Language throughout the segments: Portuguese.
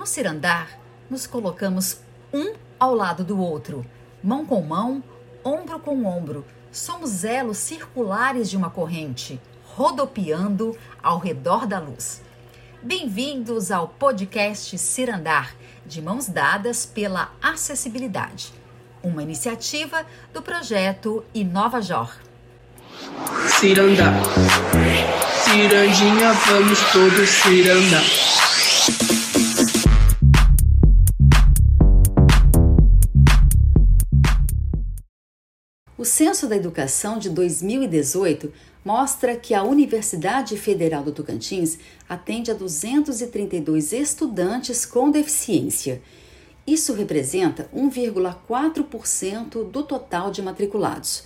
No cirandar, nos colocamos um ao lado do outro, mão com mão, ombro com ombro. Somos elos circulares de uma corrente, rodopiando ao redor da luz. Bem-vindos ao podcast Cirandar, de mãos dadas pela acessibilidade, uma iniciativa do projeto Inova Jor. Cirandar, cirandinha, vamos todos cirandar. O Censo da Educação de 2018 mostra que a Universidade Federal do Tocantins atende a 232 estudantes com deficiência. Isso representa 1,4% do total de matriculados.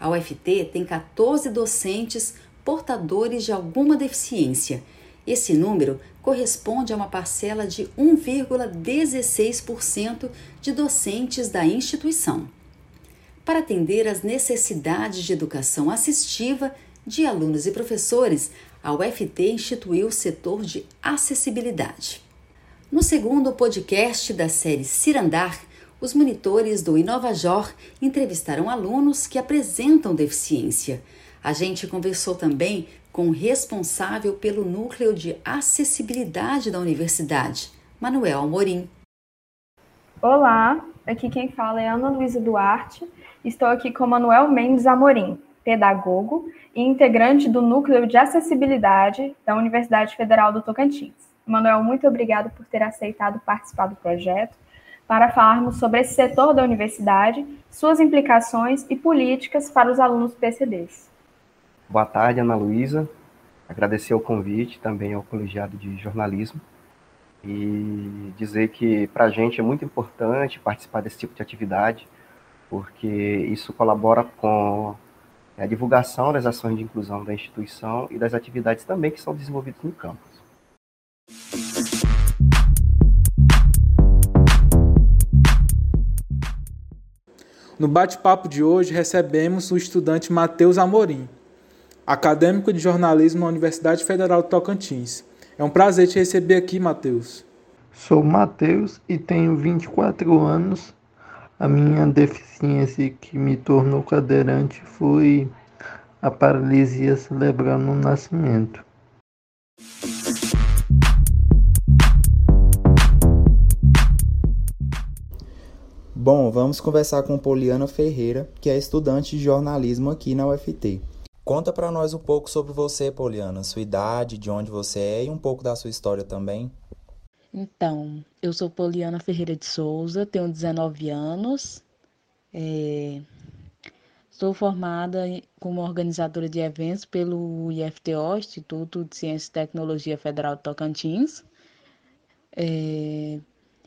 A UFT tem 14 docentes portadores de alguma deficiência. Esse número corresponde a uma parcela de 1,16% de docentes da instituição. Para atender às necessidades de educação assistiva de alunos e professores, a UFT instituiu o setor de acessibilidade. No segundo podcast da série Cirandar, os monitores do InovaJor entrevistaram alunos que apresentam deficiência. A gente conversou também com o responsável pelo núcleo de acessibilidade da universidade, Manuel Amorim. Olá, aqui quem fala é Ana Luísa Duarte. Estou aqui com Manuel Mendes Amorim, pedagogo e integrante do Núcleo de Acessibilidade da Universidade Federal do Tocantins. Manuel, muito obrigado por ter aceitado participar do projeto para falarmos sobre esse setor da universidade, suas implicações e políticas para os alunos PCDs. Boa tarde, Ana Luísa. Agradecer o convite também ao colegiado de jornalismo e dizer que para a gente é muito importante participar desse tipo de atividade, porque isso colabora com a divulgação das ações de inclusão da instituição e das atividades também que são desenvolvidas no campus. No bate-papo de hoje recebemos o estudante Matheus Amorim, acadêmico de jornalismo na Universidade Federal de Tocantins. É um prazer te receber aqui, Matheus. Sou Matheus e tenho 24 anos. A minha deficiência que me tornou cadeirante foi a paralisia cerebral no nascimento. Bom, vamos conversar com Poliana Ferreira, que é estudante de jornalismo aqui na UFT. Conta para nós um pouco sobre você, Poliana, sua idade, de onde você é e um pouco da sua história também. Então, eu sou Poliana Ferreira de Souza, tenho 19 anos, é... sou formada como organizadora de eventos pelo IFTO, Instituto de Ciência e Tecnologia Federal de Tocantins, é...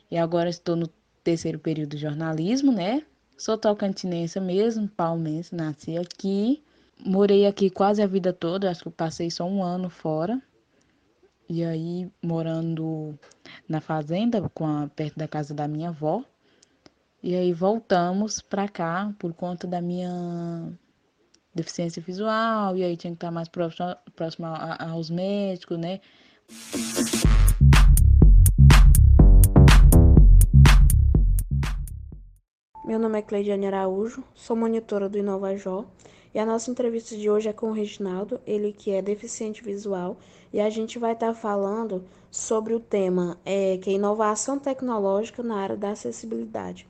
e agora estou no terceiro período de jornalismo, né? Sou tocantinense mesmo, palmense, nasci aqui. Morei aqui quase a vida toda, acho que passei só um ano fora. E aí, morando na fazenda, com a, perto da casa da minha avó. E aí voltamos para cá por conta da minha deficiência visual, e aí tinha que estar mais próximo, próximo aos médicos, né? Meu nome é Cleidiane Araújo, sou monitora do InovaJó e a nossa entrevista de hoje é com o Reginaldo, ele que é deficiente visual, e a gente vai estar tá falando sobre o tema é, que é inovação tecnológica na área da acessibilidade.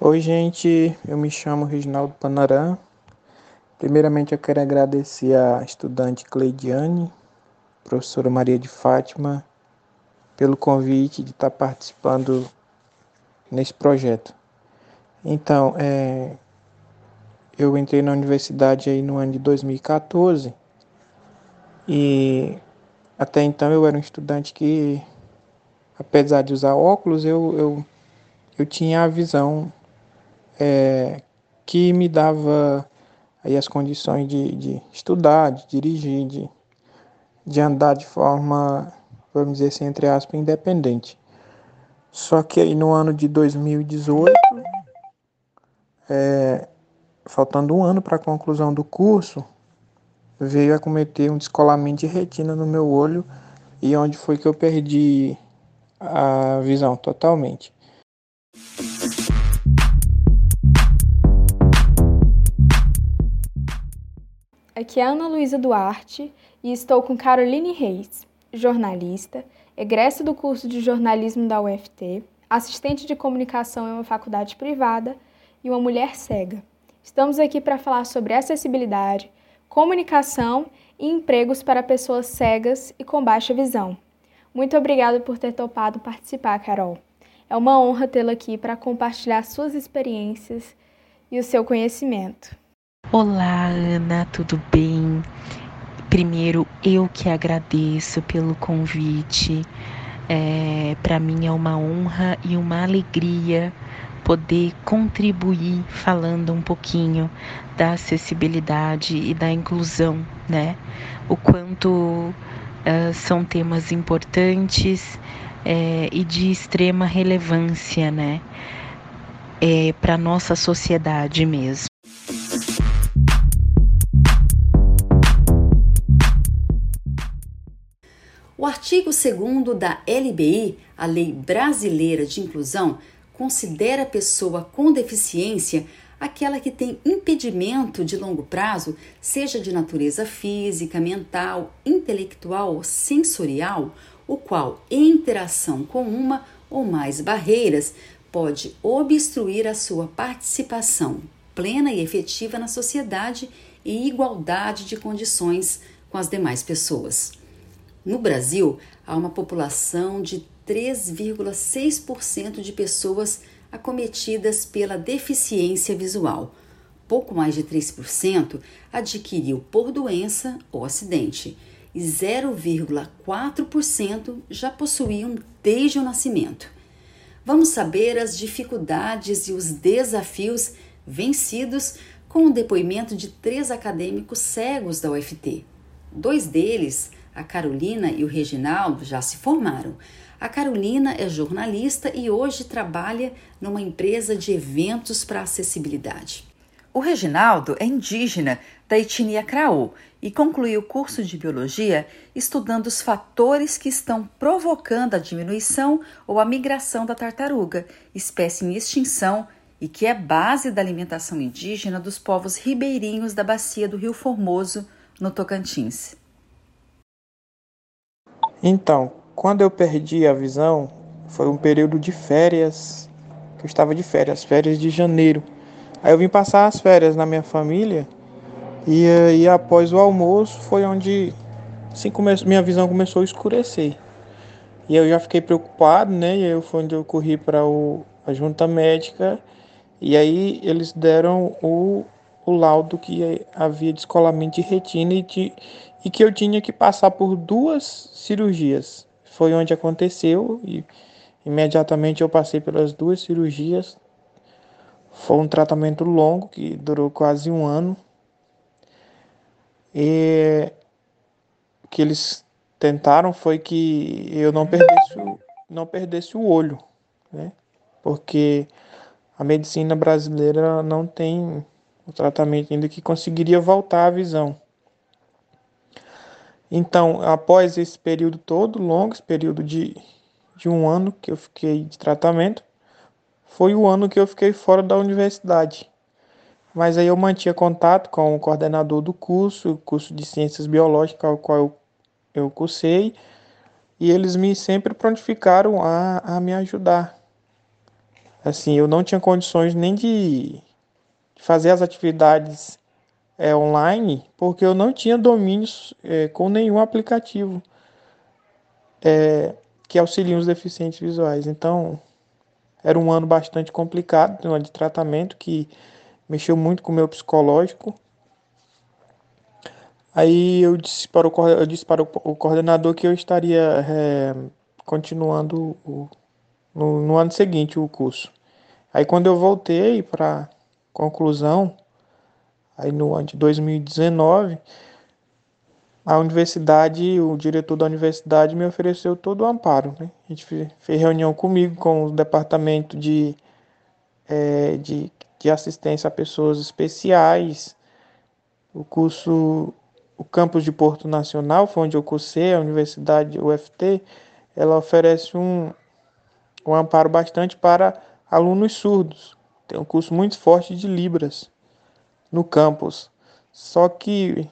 Oi, gente, eu me chamo Reginaldo Panarã. Primeiramente, eu quero agradecer a estudante Cleidiane, professora Maria de Fátima, pelo convite de estar tá participando nesse projeto. Então, é, eu entrei na universidade aí no ano de 2014 e até então eu era um estudante que, apesar de usar óculos, eu, eu, eu tinha a visão é, que me dava aí as condições de, de estudar, de dirigir, de, de andar de forma, vamos dizer assim, entre aspas, independente. Só que aí no ano de 2018 é, faltando um ano para a conclusão do curso, veio a cometer um descolamento de retina no meu olho e onde foi que eu perdi a visão totalmente. Aqui é Ana Luísa Duarte e estou com Caroline Reis, jornalista, egressa do curso de jornalismo da UFT, assistente de comunicação em uma faculdade privada e uma mulher cega. Estamos aqui para falar sobre acessibilidade, comunicação e empregos para pessoas cegas e com baixa visão. Muito obrigada por ter topado participar, Carol. É uma honra tê-la aqui para compartilhar suas experiências e o seu conhecimento. Olá, Ana, tudo bem? Primeiro, eu que agradeço pelo convite. É, Para mim é uma honra e uma alegria poder contribuir falando um pouquinho da acessibilidade e da inclusão, né? O quanto uh, são temas importantes é, e de extrema relevância, né? É, Para nossa sociedade mesmo. O artigo 2 da LBI, a Lei Brasileira de Inclusão, considera a pessoa com deficiência aquela que tem impedimento de longo prazo, seja de natureza física, mental, intelectual ou sensorial, o qual, em interação com uma ou mais barreiras, pode obstruir a sua participação plena e efetiva na sociedade e igualdade de condições com as demais pessoas. No Brasil, há uma população de 3,6% de pessoas acometidas pela deficiência visual. Pouco mais de 3% adquiriu por doença ou acidente e 0,4% já possuíam desde o nascimento. Vamos saber as dificuldades e os desafios vencidos com o depoimento de três acadêmicos cegos da UFT. Dois deles a Carolina e o Reginaldo já se formaram. A Carolina é jornalista e hoje trabalha numa empresa de eventos para acessibilidade. O Reginaldo é indígena da etnia Craô e concluiu o curso de biologia estudando os fatores que estão provocando a diminuição ou a migração da tartaruga, espécie em extinção e que é base da alimentação indígena dos povos ribeirinhos da bacia do Rio Formoso, no Tocantins. Então, quando eu perdi a visão, foi um período de férias, que eu estava de férias, férias de janeiro. Aí eu vim passar as férias na minha família e aí após o almoço foi onde assim, come... minha visão começou a escurecer. E eu já fiquei preocupado, né? E aí foi onde eu corri para a junta médica e aí eles deram o, o laudo que havia descolamento de retina e de, e que eu tinha que passar por duas cirurgias. Foi onde aconteceu e imediatamente eu passei pelas duas cirurgias. Foi um tratamento longo que durou quase um ano. E o que eles tentaram foi que eu não perdesse o, não perdesse o olho, né? Porque a medicina brasileira não tem o tratamento ainda que conseguiria voltar a visão. Então, após esse período todo, longo, esse período de, de um ano que eu fiquei de tratamento, foi o ano que eu fiquei fora da universidade. Mas aí eu mantinha contato com o coordenador do curso, o curso de Ciências Biológicas, ao qual eu, eu cursei, e eles me sempre prontificaram a, a me ajudar. Assim, eu não tinha condições nem de fazer as atividades é, online porque eu não tinha domínios é, com nenhum aplicativo é, que auxiliam os deficientes visuais. Então, era um ano bastante complicado, um ano de tratamento que mexeu muito com o meu psicológico. Aí eu disse para o, eu disse para o coordenador que eu estaria é, continuando o, no, no ano seguinte o curso. Aí quando eu voltei para conclusão, Aí no ano de 2019, a universidade, o diretor da universidade me ofereceu todo o amparo. Né? A gente fez reunião comigo, com o departamento de, é, de, de assistência a pessoas especiais, o curso, o campus de Porto Nacional, foi onde eu cursei, a universidade UFT, ela oferece um, um amparo bastante para alunos surdos. Tem um curso muito forte de Libras no campus. Só que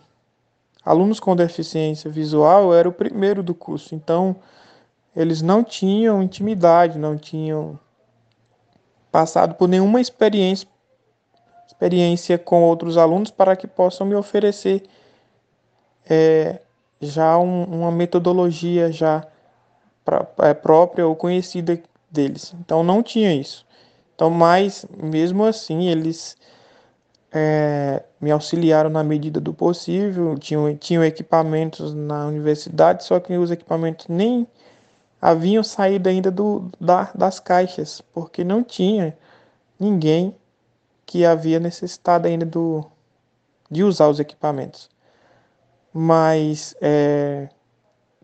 alunos com deficiência visual era o primeiro do curso, então eles não tinham intimidade, não tinham passado por nenhuma experiência experiência com outros alunos para que possam me oferecer é, já um, uma metodologia já pra, é, própria ou conhecida deles. Então não tinha isso. Então, mas mesmo assim eles é, me auxiliaram na medida do possível. Tinham, tinham equipamentos na universidade, só que os equipamentos nem haviam saído ainda do, da, das caixas, porque não tinha ninguém que havia necessitado ainda do, de usar os equipamentos. Mas é,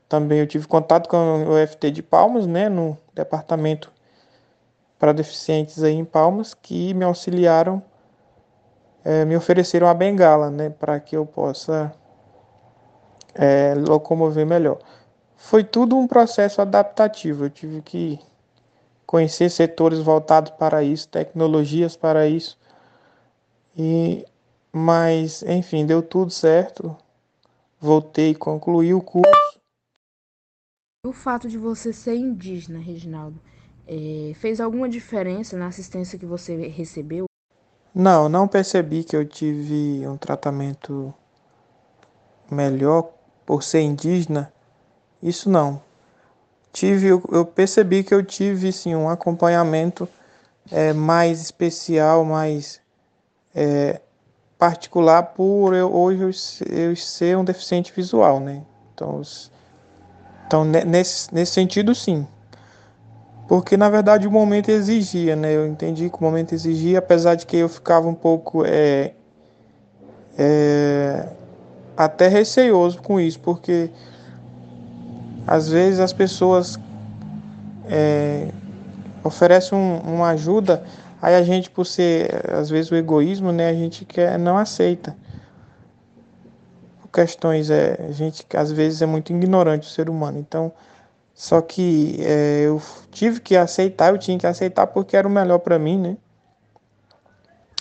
também eu tive contato com o UFT de Palmas, né, no departamento para deficientes aí em Palmas, que me auxiliaram, é, me ofereceram a bengala, né, para que eu possa é, locomover melhor. Foi tudo um processo adaptativo. Eu tive que conhecer setores voltados para isso, tecnologias para isso. E mas enfim, deu tudo certo. Voltei, concluí o curso. O fato de você ser indígena, Reginaldo, é, fez alguma diferença na assistência que você recebeu? Não, não percebi que eu tive um tratamento melhor por ser indígena. Isso não. Tive, eu percebi que eu tive sim um acompanhamento é, mais especial, mais é, particular por eu, hoje eu, ser um deficiente visual, né? Então, então nesse, nesse sentido, sim. Porque, na verdade, o momento exigia, né? Eu entendi que o momento exigia, apesar de que eu ficava um pouco é, é, até receioso com isso, porque às vezes as pessoas é, oferecem um, uma ajuda Aí a gente, por ser, às vezes, o egoísmo, né, a gente quer, não aceita. Questões, é, a gente, às vezes, é muito ignorante o ser humano. Então, só que é, eu tive que aceitar, eu tinha que aceitar porque era o melhor para mim, né?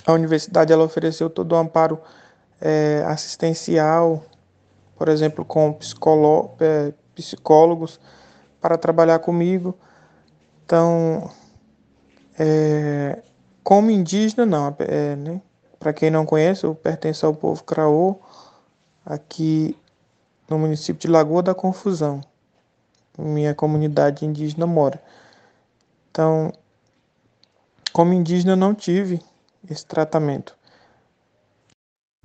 A universidade, ela ofereceu todo o amparo é, assistencial, por exemplo, com é, psicólogos para trabalhar comigo. Então, é, como indígena, não. É, né? Para quem não conhece, eu pertenço ao povo Craô, aqui no município de Lagoa da Confusão. Minha comunidade indígena mora. Então, como indígena, não tive esse tratamento.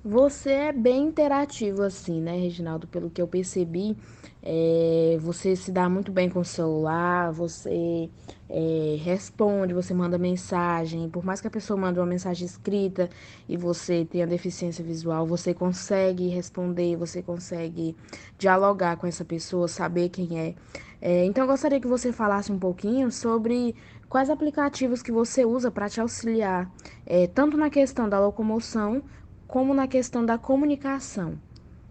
Você é bem interativo assim, né, Reginaldo? Pelo que eu percebi, é, você se dá muito bem com o celular, você é, responde, você manda mensagem. Por mais que a pessoa mande uma mensagem escrita e você tenha deficiência visual, você consegue responder, você consegue dialogar com essa pessoa, saber quem é. é então, eu gostaria que você falasse um pouquinho sobre quais aplicativos que você usa para te auxiliar, é, tanto na questão da locomoção como na questão da comunicação.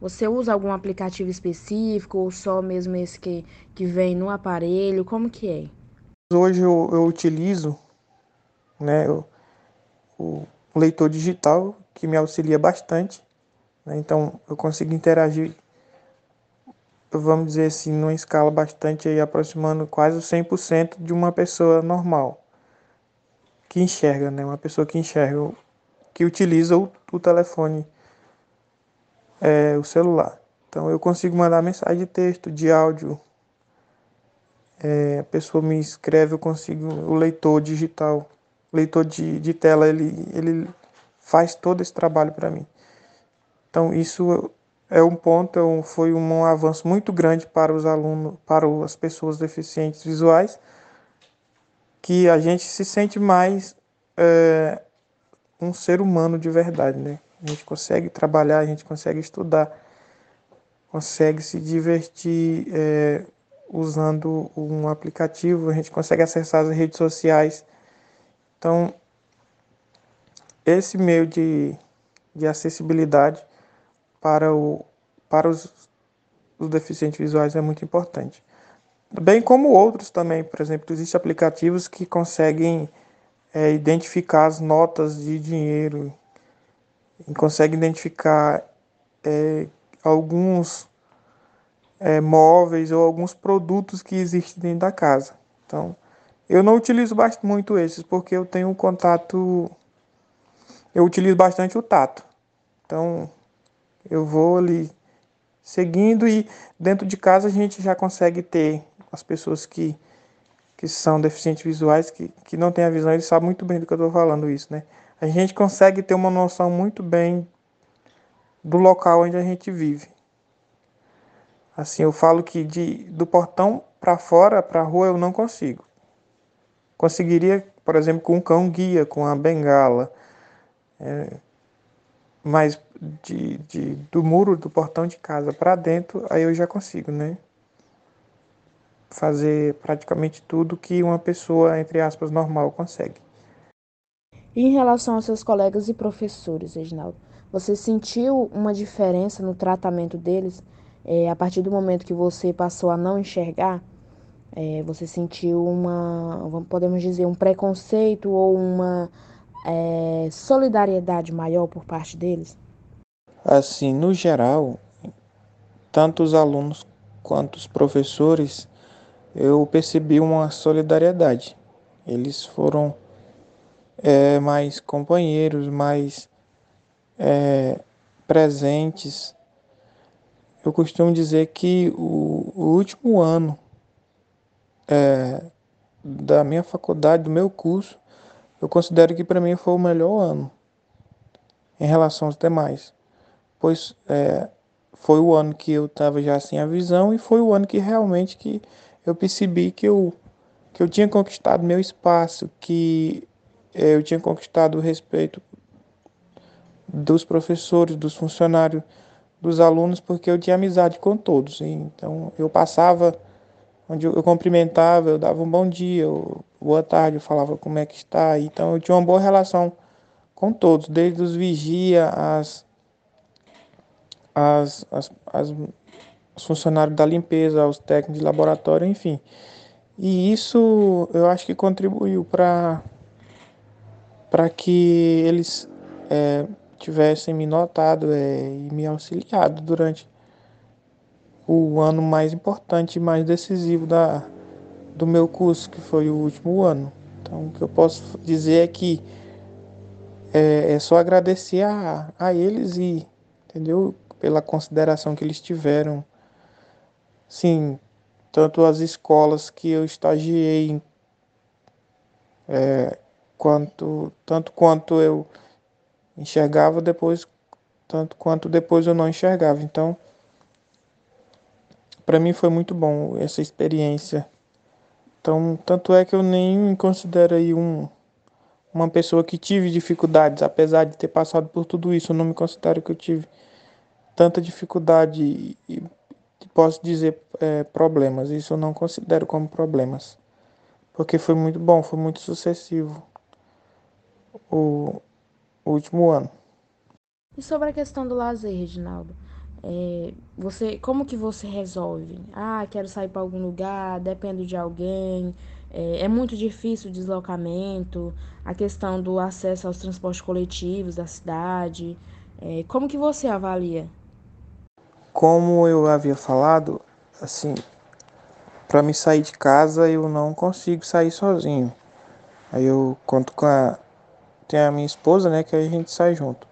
Você usa algum aplicativo específico ou só mesmo esse que, que vem no aparelho? Como que é? Hoje eu, eu utilizo né, o, o, leitor digital que me auxilia bastante. Né, então eu consigo interagir, vamos dizer assim, numa escala bastante aí, aproximando quase 100% de uma pessoa normal que enxerga, né? Uma pessoa que enxerga que utiliza o, o telefone, é, o celular. Então eu consigo mandar mensagem de texto, de áudio. É, a pessoa me escreve, eu consigo o leitor digital, leitor de, de tela, ele, ele faz todo esse trabalho para mim. Então isso é um ponto, é um, foi um avanço muito grande para os alunos, para as pessoas deficientes visuais, que a gente se sente mais é, um ser humano de verdade, né? A gente consegue trabalhar, a gente consegue estudar, consegue se divertir é, usando um aplicativo, a gente consegue acessar as redes sociais. Então, esse meio de, de acessibilidade para, o, para os, os deficientes visuais é muito importante. bem como outros também. Por exemplo, existem aplicativos que conseguem é, identificar as notas de dinheiro, e conseguem identificar é, alguns é, móveis ou alguns produtos que existem dentro da casa. Então, eu não utilizo muito esses porque eu tenho um contato, eu utilizo bastante o tato. Então, eu vou ali seguindo e dentro de casa a gente já consegue ter as pessoas que, que são deficientes visuais, que, que não têm a visão, eles sabem muito bem do que eu estou falando isso, né? A gente consegue ter uma noção muito bem do local onde a gente vive. Assim, eu falo que de, do portão para fora, para a rua, eu não consigo. Conseguiria, por exemplo, com um cão guia, com a bengala. É, mas de, de, do muro do portão de casa para dentro, aí eu já consigo, né? Fazer praticamente tudo que uma pessoa, entre aspas, normal consegue. E em relação aos seus colegas e professores, Reginaldo, você sentiu uma diferença no tratamento deles é, a partir do momento que você passou a não enxergar? É, você sentiu uma, podemos dizer, um preconceito ou uma é, solidariedade maior por parte deles? Assim, no geral, tanto os alunos quanto os professores, eu percebi uma solidariedade. Eles foram é, mais companheiros, mais é, presentes. Eu costumo dizer que o, o último ano é, da minha faculdade, do meu curso, eu considero que para mim foi o melhor ano em relação aos demais, pois é, foi o ano que eu estava já sem a visão e foi o ano que realmente que eu percebi que eu que eu tinha conquistado meu espaço, que é, eu tinha conquistado o respeito dos professores, dos funcionários, dos alunos, porque eu tinha amizade com todos. Então eu passava onde eu cumprimentava, eu dava um bom dia, boa tarde, eu falava como é que está. Então eu tinha uma boa relação com todos, desde os vigia, as, as, as, as os funcionários da limpeza, aos técnicos de laboratório, enfim. E isso eu acho que contribuiu para para que eles é, tivessem me notado é, e me auxiliado durante o ano mais importante e mais decisivo da, do meu curso, que foi o último ano. Então, o que eu posso dizer é que é, é só agradecer a, a eles e, entendeu? Pela consideração que eles tiveram. Sim, tanto as escolas que eu estagiei, é, quanto, tanto quanto eu enxergava depois, tanto quanto depois eu não enxergava. Então, para mim foi muito bom essa experiência. Então, tanto é que eu nem considero aí um, uma pessoa que tive dificuldades, apesar de ter passado por tudo isso, eu não me considero que eu tive tanta dificuldade posso dizer é, problemas. Isso eu não considero como problemas, porque foi muito bom, foi muito sucessivo o, o último ano. E sobre a questão do lazer, Reginaldo? É, você, como que você resolve? Ah, quero sair para algum lugar, dependo de alguém. É, é, muito difícil o deslocamento, a questão do acesso aos transportes coletivos da cidade. É, como que você avalia? Como eu havia falado, assim, para me sair de casa eu não consigo sair sozinho. Aí eu conto com a tem a minha esposa, né, que a gente sai junto.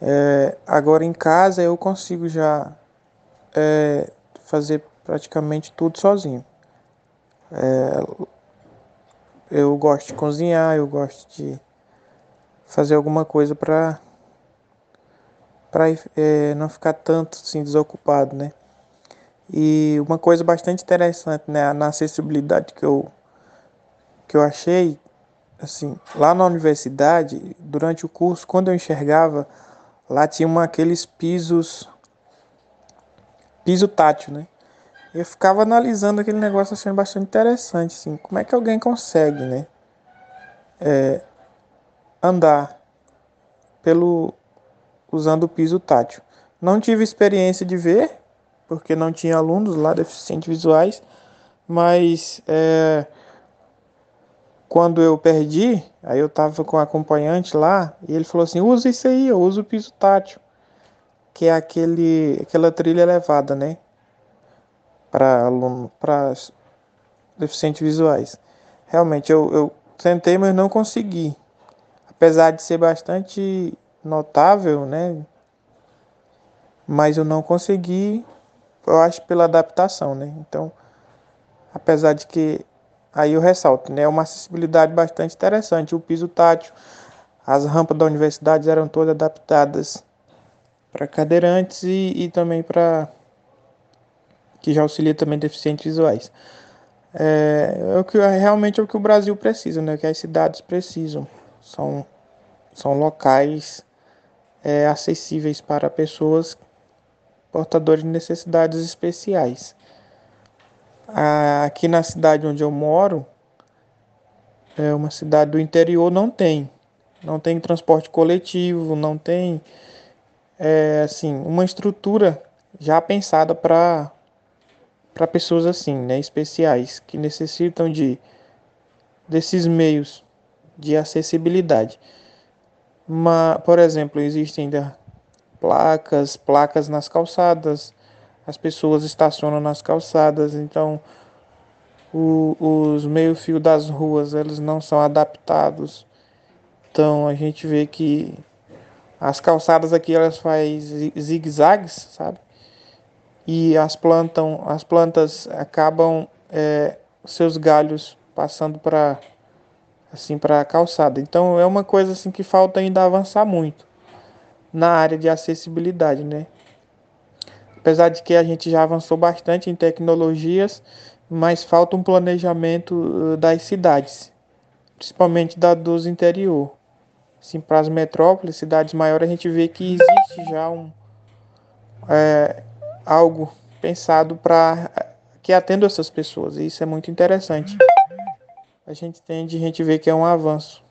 É, agora em casa eu consigo já é, fazer praticamente tudo sozinho. É, eu gosto de cozinhar, eu gosto de fazer alguma coisa para para é, não ficar tanto assim desocupado, né? E uma coisa bastante interessante, né, na acessibilidade que eu que eu achei, assim, lá na universidade, durante o curso, quando eu enxergava Lá tinha uma, aqueles pisos, piso tátil, né? Eu ficava analisando aquele negócio achando bastante interessante, assim, como é que alguém consegue, né? É, andar pelo usando o piso tátil. Não tive experiência de ver, porque não tinha alunos lá deficientes visuais, mas é, quando eu perdi, aí eu tava com o acompanhante lá e ele falou assim: usa isso aí, eu uso o piso tátil, que é aquele, aquela trilha elevada, né? Para aluno, para deficientes visuais. Realmente eu, eu tentei, mas não consegui. Apesar de ser bastante notável, né? Mas eu não consegui, eu acho, pela adaptação, né? Então, apesar de que aí eu ressalto, né? É uma acessibilidade bastante interessante. O piso tátil, as rampas da universidade eram todas adaptadas para cadeirantes e, e também para que já auxilia também deficientes visuais. É, é, o que realmente é o que o Brasil precisa, né? Que as cidades precisam. São, são locais é, acessíveis para pessoas portadores de necessidades especiais. Aqui na cidade onde eu moro, é uma cidade do interior, não tem. Não tem transporte coletivo, não tem é, assim, uma estrutura já pensada para para pessoas assim, né, especiais, que necessitam de desses meios de acessibilidade. Por exemplo, existem ainda placas, placas nas calçadas, as pessoas estacionam nas calçadas, então o, os meio-fio das ruas eles não são adaptados. Então a gente vê que as calçadas aqui elas fazem zigue-zagues, sabe? e as, plantam, as plantas acabam é, seus galhos passando para assim para a calçada. Então é uma coisa assim que falta ainda avançar muito na área de acessibilidade, né? Apesar de que a gente já avançou bastante em tecnologias, mas falta um planejamento das cidades, principalmente da dos interior. Assim, para as metrópoles, cidades maiores, a gente vê que existe já um é, algo pensado para que atenda essas pessoas. E isso é muito interessante. A gente tende, a gente vê que é um avanço.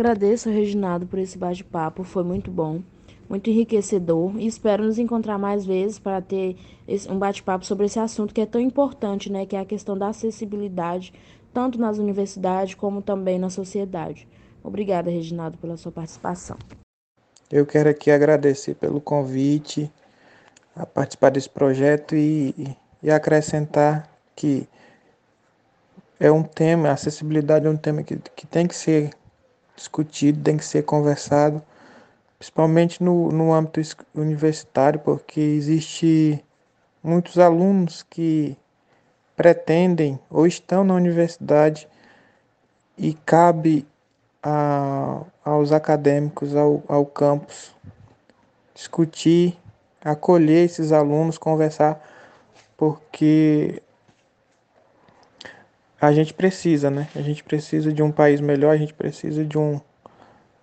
Agradeço, Reginaldo, por esse bate-papo, foi muito bom, muito enriquecedor e espero nos encontrar mais vezes para ter um bate-papo sobre esse assunto que é tão importante, né, que é a questão da acessibilidade, tanto nas universidades como também na sociedade. Obrigada, Reginaldo, pela sua participação. Eu quero aqui agradecer pelo convite a participar desse projeto e, e acrescentar que é um tema, a acessibilidade é um tema que, que tem que ser discutido, tem que ser conversado, principalmente no, no âmbito universitário, porque existe muitos alunos que pretendem ou estão na universidade e cabe a, aos acadêmicos, ao, ao campus, discutir acolher esses alunos, conversar, porque a gente precisa, né? A gente precisa de um país melhor, a gente precisa de um,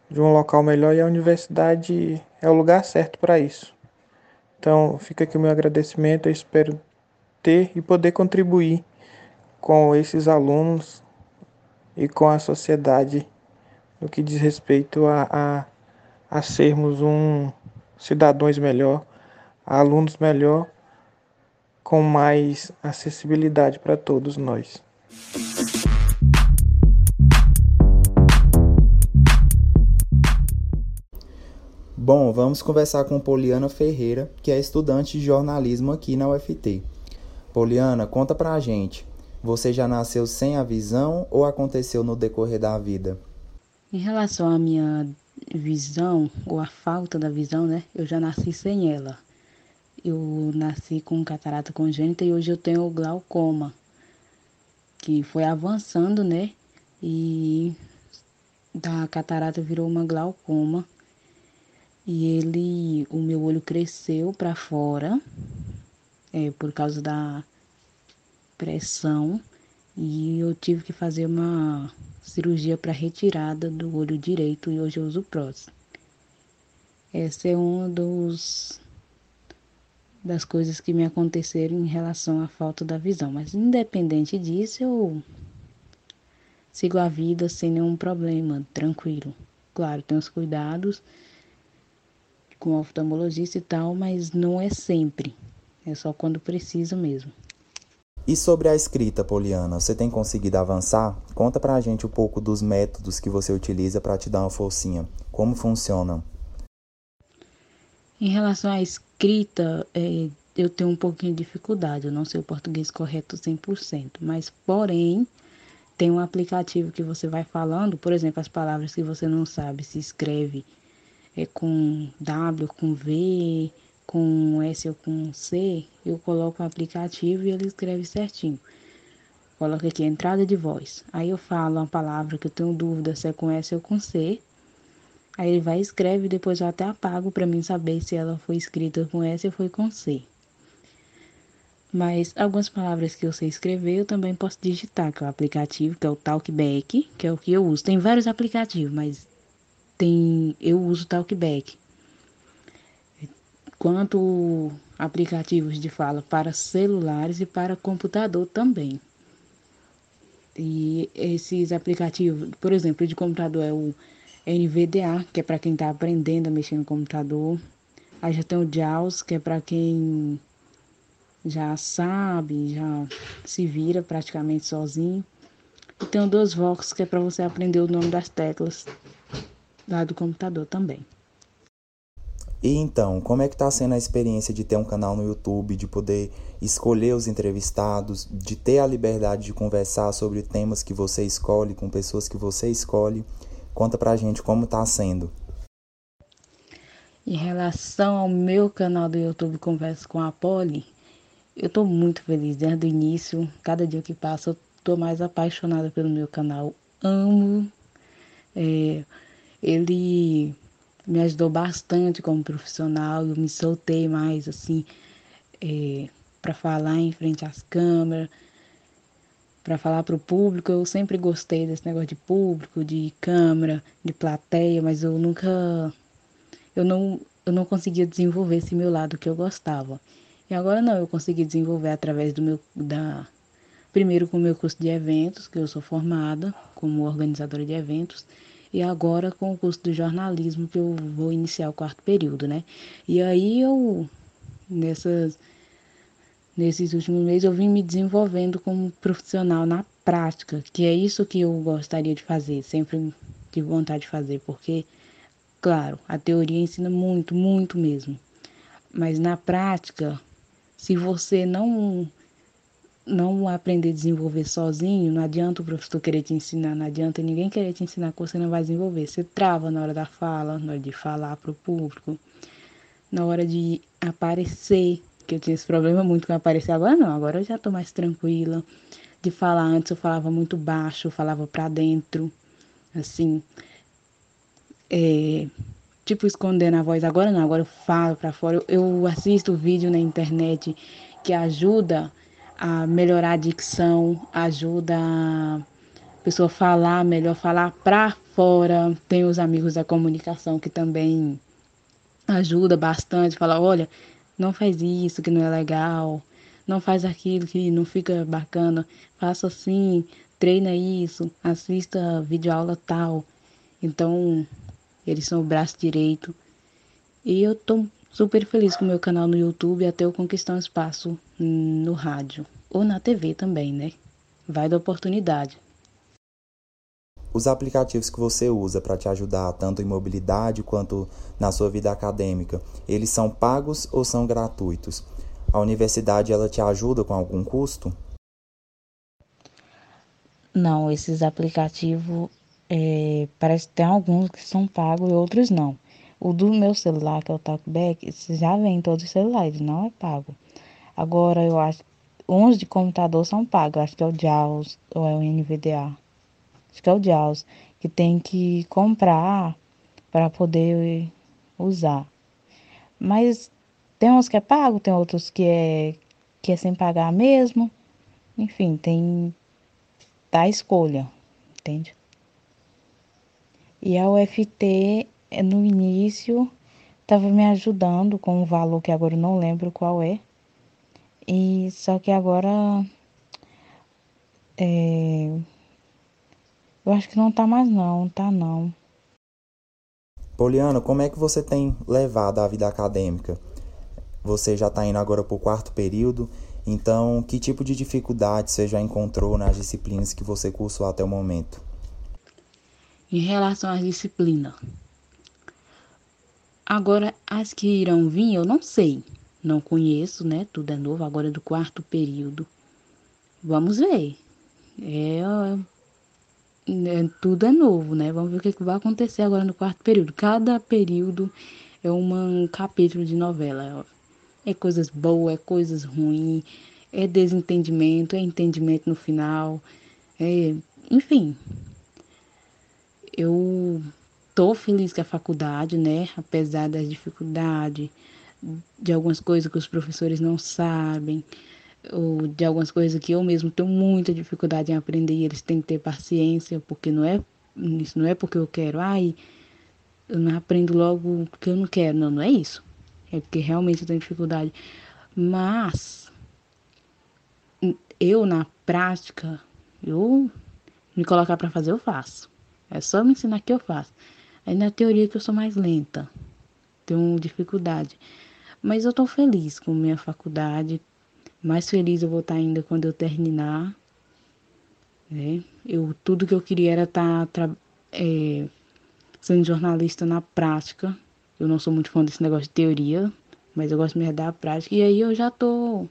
de um local melhor e a universidade é o lugar certo para isso. Então, fica aqui o meu agradecimento, eu espero ter e poder contribuir com esses alunos e com a sociedade no que diz respeito a, a, a sermos um cidadãos melhor alunos melhor, com mais acessibilidade para todos nós. Bom, vamos conversar com Poliana Ferreira, que é estudante de jornalismo aqui na UFT. Poliana, conta pra gente. Você já nasceu sem a visão ou aconteceu no decorrer da vida? Em relação à minha visão, ou a falta da visão, né? Eu já nasci sem ela. Eu nasci com catarata congênita e hoje eu tenho glaucoma, que foi avançando, né? E da catarata virou uma glaucoma. E ele, o meu olho cresceu para fora, é, por causa da pressão, e eu tive que fazer uma cirurgia para retirada do olho direito e hoje eu uso prótese. Esse é um dos das coisas que me aconteceram em relação à falta da visão. Mas independente disso, eu sigo a vida sem nenhum problema, tranquilo. Claro, tenho os cuidados com o oftalmologista e tal, mas não é sempre. É só quando preciso mesmo. E sobre a escrita, Poliana, você tem conseguido avançar? Conta pra gente um pouco dos métodos que você utiliza para te dar uma forcinha. Como funciona? Em relação à escrita, é, eu tenho um pouquinho de dificuldade. Eu não sei o português correto 100%, mas porém tem um aplicativo que você vai falando, por exemplo, as palavras que você não sabe se escreve é com W, com V, com S ou com C, eu coloco o aplicativo e ele escreve certinho. Coloco aqui entrada de voz. Aí eu falo uma palavra que eu tenho dúvida se é com S ou com C. Aí ele vai escreve e depois eu até apago para mim saber se ela foi escrita com S ou foi com C. Mas algumas palavras que eu sei escrever, eu também posso digitar, que é o aplicativo, que é o Talkback, que é o que eu uso. Tem vários aplicativos, mas tem eu uso Talkback. Quanto aplicativos de fala para celulares e para computador também. E esses aplicativos, por exemplo, de computador é o NVDA, que é para quem está aprendendo a mexer no computador. Aí já tem o JAWS, que é para quem já sabe, já se vira praticamente sozinho. E tem o DosVox, que é para você aprender o nome das teclas lá do computador também. E então, como é que está sendo a experiência de ter um canal no YouTube, de poder escolher os entrevistados, de ter a liberdade de conversar sobre temas que você escolhe, com pessoas que você escolhe? Conta pra gente como está sendo. Em relação ao meu canal do YouTube Conversa com a Poli, eu estou muito feliz desde o início. Cada dia que passa, eu estou mais apaixonada pelo meu canal. Amo. É, ele me ajudou bastante como profissional. Eu me soltei mais assim é, para falar em frente às câmeras, para falar para o público. Eu sempre gostei desse negócio de público, de câmera, de plateia, mas eu nunca, eu não, eu não conseguia desenvolver esse meu lado que eu gostava. E agora não, eu consegui desenvolver através do meu da primeiro com o meu curso de eventos, que eu sou formada como organizadora de eventos, e agora com o curso de jornalismo que eu vou iniciar o quarto período, né? E aí eu nessas nesses últimos meses eu vim me desenvolvendo como profissional na prática, que é isso que eu gostaria de fazer, sempre tive vontade de fazer, porque claro, a teoria ensina muito, muito mesmo. Mas na prática, se você não não aprender a desenvolver sozinho, não adianta o professor querer te ensinar, não adianta ninguém querer te ensinar que você não vai desenvolver. Você trava na hora da fala, na hora de falar para o público, na hora de aparecer, que eu tinha esse problema muito com aparecer, agora não, agora eu já estou mais tranquila. De falar antes eu falava muito baixo, eu falava para dentro, assim, é, tipo escondendo a voz. Agora não, agora eu falo para fora. Eu, eu assisto vídeo na internet que ajuda a melhorar a dicção, ajuda a pessoa falar melhor, falar para fora. Tem os amigos da comunicação que também ajuda bastante, fala, olha, não faz isso que não é legal, não faz aquilo que não fica bacana, faça assim, treina isso, assista videoaula tal. Então, eles são o braço direito. E eu tô super feliz com o meu canal no YouTube até eu conquistar um espaço no rádio ou na TV também, né? Vai da oportunidade. Os aplicativos que você usa para te ajudar tanto em mobilidade quanto na sua vida acadêmica, eles são pagos ou são gratuitos? A universidade ela te ajuda com algum custo? Não, esses aplicativos é, parece que tem alguns que são pagos e outros não. O do meu celular, que é o Talkback, já vem em todos os celulares, não é pago. Agora, eu acho uns de computador são pagos, acho que é o JAWS ou é o NVDA. O JAWS, que tem que comprar para poder usar. Mas tem uns que é pago, tem outros que é, que é sem pagar mesmo. Enfim, tem da escolha, entende? E a UFT, eh, no início, estava me ajudando com um valor que agora eu não lembro qual é. E só que agora é, eu acho que não tá mais não, tá não. Poliana, como é que você tem levado a vida acadêmica? Você já está indo agora para o quarto período Então, que tipo de dificuldade você já encontrou nas disciplinas que você cursou até o momento? Em relação às disciplinas, agora as que irão vir eu não sei, não conheço, né? Tudo é novo, agora é do quarto período. Vamos ver. É, é, tudo é novo, né? Vamos ver o que, que vai acontecer agora no quarto período. Cada período é uma, um capítulo de novela. É coisas boas, é coisas ruins, é desentendimento, é entendimento no final. É, enfim, eu tô feliz com a faculdade, né? Apesar das dificuldades, de algumas coisas que os professores não sabem, ou de algumas coisas que eu mesmo tenho muita dificuldade em aprender e eles têm que ter paciência, porque não é isso não é porque eu quero, ai, eu não aprendo logo porque eu não quero, não, não é isso. É porque realmente eu tenho dificuldade. Mas eu na prática, eu me colocar para fazer, eu faço. É só me ensinar que eu faço. Aí na teoria que eu sou mais lenta, tenho dificuldade. Mas eu tô feliz com minha faculdade, mais feliz eu vou estar ainda quando eu terminar. Né? Eu, tudo que eu queria era estar tá, é, sendo jornalista na prática. Eu não sou muito fã desse negócio de teoria, mas eu gosto mesmo da prática. E aí eu já tô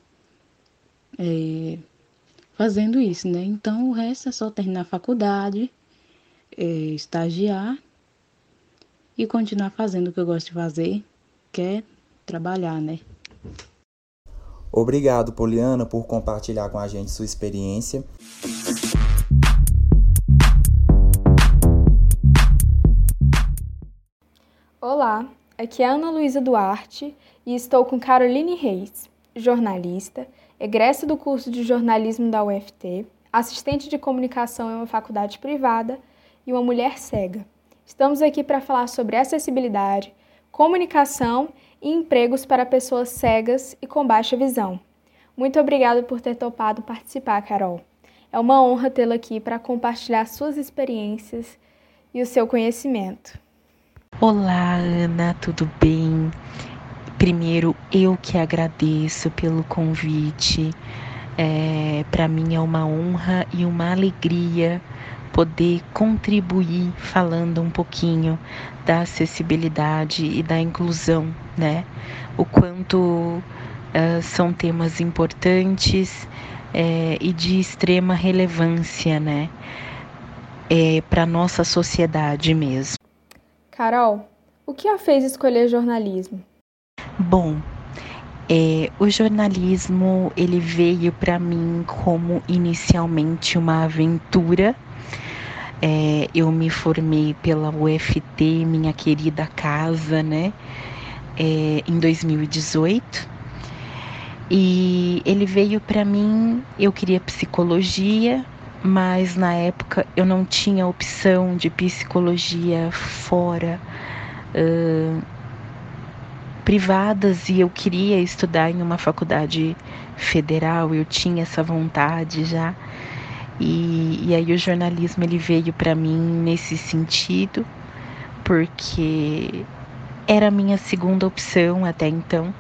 é, fazendo isso, né? Então o resto é só terminar a faculdade, é, estagiar e continuar fazendo o que eu gosto de fazer, que é trabalhar, né? Obrigado, Poliana, por compartilhar com a gente sua experiência. Olá, aqui é Ana Luísa Duarte e estou com Caroline Reis, jornalista, egressa do curso de jornalismo da UFT, assistente de comunicação em uma faculdade privada e uma mulher cega. Estamos aqui para falar sobre acessibilidade, comunicação e empregos para pessoas cegas e com baixa visão. Muito obrigada por ter topado participar, Carol. É uma honra tê-la aqui para compartilhar suas experiências e o seu conhecimento. Olá, Ana, tudo bem? Primeiro, eu que agradeço pelo convite. É, para mim é uma honra e uma alegria poder contribuir falando um pouquinho da acessibilidade e da inclusão, né? O quanto uh, são temas importantes é, e de extrema relevância, né? É, para nossa sociedade mesmo. Carol, o que a fez escolher jornalismo? Bom, é, o jornalismo ele veio para mim como inicialmente uma aventura é, eu me formei pela UFT, minha querida casa, né, é, em 2018. E ele veio para mim, eu queria psicologia, mas na época eu não tinha opção de psicologia fora. Uh, privadas e eu queria estudar em uma faculdade federal, eu tinha essa vontade já. E, e aí o jornalismo ele veio para mim nesse sentido, porque era a minha segunda opção até então.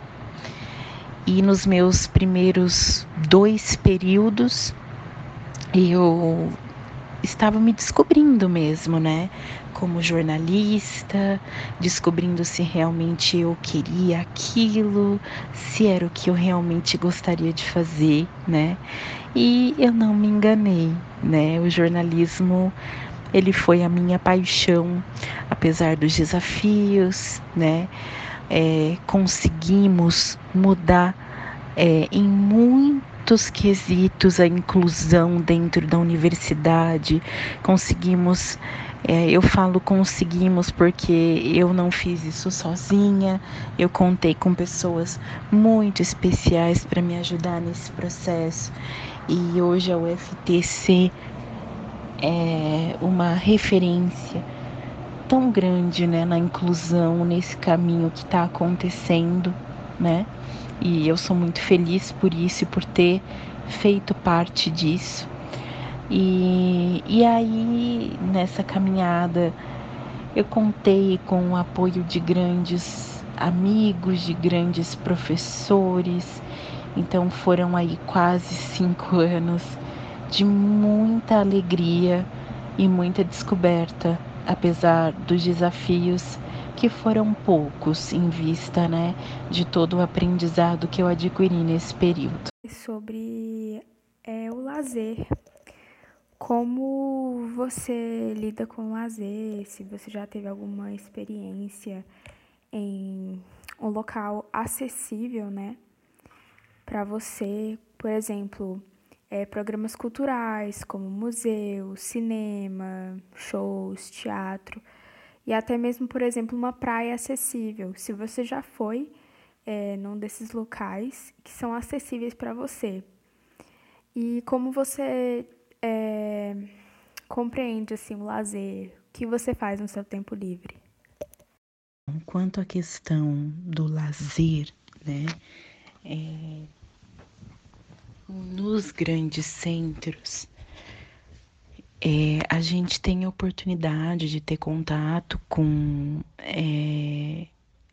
E nos meus primeiros dois períodos eu estava me descobrindo mesmo, né? Como jornalista, descobrindo se realmente eu queria aquilo, se era o que eu realmente gostaria de fazer, né? E eu não me enganei, né? O jornalismo ele foi a minha paixão, apesar dos desafios, né? É, conseguimos mudar é, em muitos quesitos a inclusão dentro da universidade, conseguimos é, eu falo conseguimos porque eu não fiz isso sozinha, eu contei com pessoas muito especiais para me ajudar nesse processo. E hoje a UFTC é uma referência tão grande né, na inclusão, nesse caminho que está acontecendo, né? E eu sou muito feliz por isso e por ter feito parte disso. E, e aí, nessa caminhada, eu contei com o apoio de grandes amigos, de grandes professores, Então foram aí quase cinco anos de muita alegria e muita descoberta, apesar dos desafios que foram poucos em vista, né, de todo o aprendizado que eu adquiri nesse período. Sobre é, o lazer, como você lida com o lazer, se você já teve alguma experiência em um local acessível, né, para você, por exemplo, é, programas culturais como museu, cinema, shows, teatro e até mesmo, por exemplo, uma praia acessível. Se você já foi é, num desses locais que são acessíveis para você e como você é, compreende assim o lazer, o que você faz no seu tempo livre? Quanto à questão do lazer, né? É, nos grandes centros, é, a gente tem a oportunidade de ter contato com é,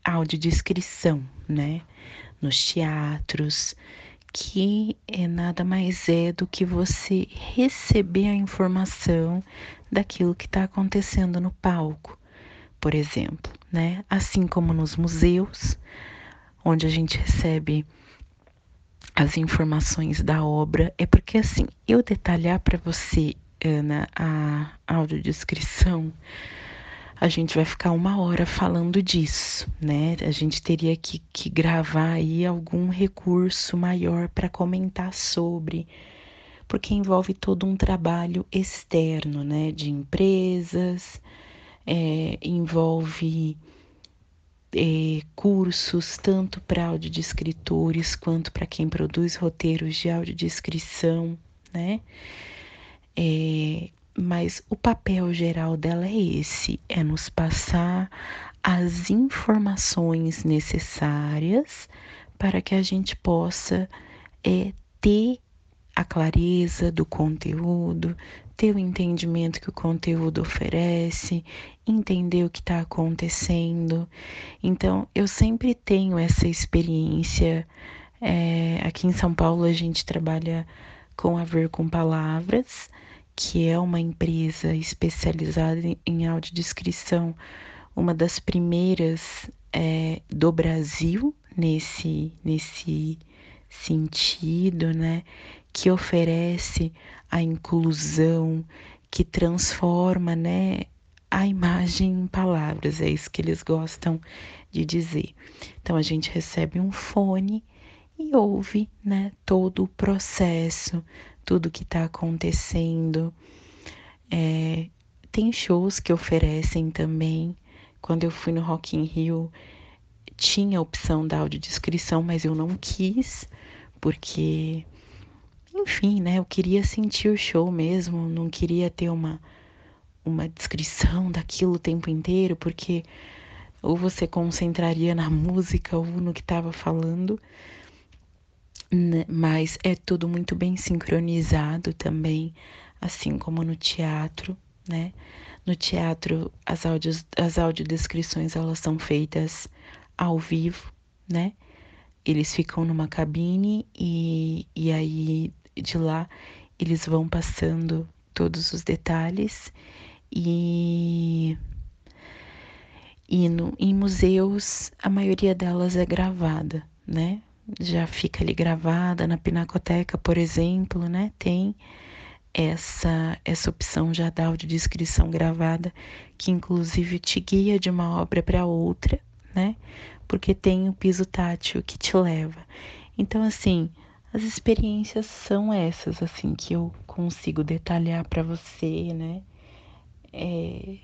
audiodescrição, né? Nos teatros, que é nada mais é do que você receber a informação daquilo que está acontecendo no palco, por exemplo, né? Assim como nos museus, onde a gente recebe as informações da obra, é porque assim, eu detalhar para você, Ana, a audiodescrição, a gente vai ficar uma hora falando disso, né? A gente teria que, que gravar aí algum recurso maior para comentar sobre, porque envolve todo um trabalho externo, né? De empresas, é, envolve é, cursos tanto para áudio de escritores quanto para quem produz roteiros de audiodescrição, né? É, mas o papel geral dela é esse: é nos passar as informações necessárias para que a gente possa é, ter a clareza do conteúdo, ter o entendimento que o conteúdo oferece, entender o que está acontecendo. Então, eu sempre tenho essa experiência. É, aqui em São Paulo, a gente trabalha com a Ver com Palavras, que é uma empresa especializada em audiodescrição, uma das primeiras é, do Brasil nesse, nesse sentido, né? que oferece a inclusão, que transforma, né, a imagem em palavras, é isso que eles gostam de dizer. Então a gente recebe um fone e ouve, né, todo o processo, tudo que está acontecendo. É, tem shows que oferecem também. Quando eu fui no Rock in Rio, tinha a opção da audiodescrição, mas eu não quis, porque enfim, né? Eu queria sentir o show mesmo, não queria ter uma, uma descrição daquilo o tempo inteiro, porque ou você concentraria na música ou no que estava falando, né? mas é tudo muito bem sincronizado também, assim como no teatro, né? No teatro, as, audios, as audiodescrições elas são feitas ao vivo, né? Eles ficam numa cabine e, e aí de lá eles vão passando todos os detalhes e e no, em museus a maioria delas é gravada, né? Já fica ali gravada na pinacoteca, por exemplo, né? Tem essa essa opção já da audiodescrição gravada, que inclusive te guia de uma obra para outra, né? Porque tem o piso tátil que te leva. Então assim, as experiências são essas, assim, que eu consigo detalhar para você, né? É...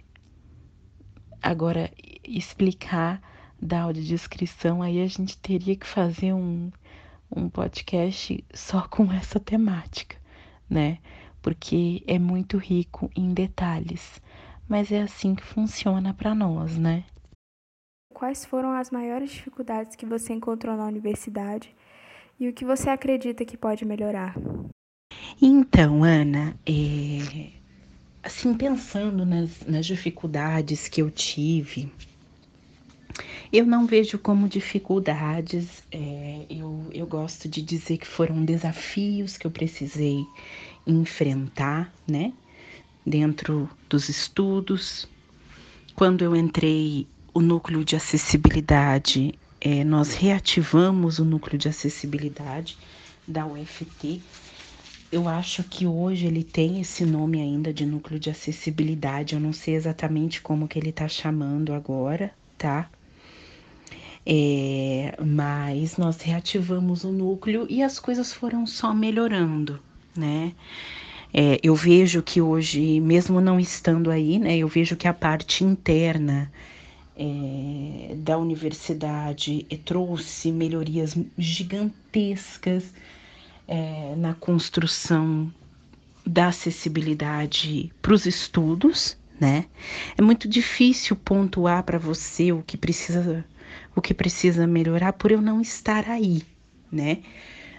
Agora, explicar da audiodescrição, aí a gente teria que fazer um, um podcast só com essa temática, né? Porque é muito rico em detalhes, mas é assim que funciona para nós, né? Quais foram as maiores dificuldades que você encontrou na universidade e o que você acredita que pode melhorar? Então, Ana, é, assim, pensando nas, nas dificuldades que eu tive, Eu não vejo como dificuldades, é, eu, eu gosto de dizer que foram desafios que eu precisei enfrentar, né? Dentro dos estudos. Quando eu entrei o núcleo de acessibilidade, é, nós reativamos o núcleo de acessibilidade da UFT. Eu acho que hoje ele tem esse nome ainda de núcleo de acessibilidade. Eu não sei exatamente como que ele está chamando agora, tá? É, mas nós reativamos o núcleo e as coisas foram só melhorando, né? É, eu vejo que hoje, mesmo não estando aí, né, eu vejo que a parte interna é, da universidade trouxe melhorias gigantescas é, na construção da acessibilidade para os estudos, né? É muito difícil pontuar para você o que precisa o que precisa melhorar por eu não estar aí, né?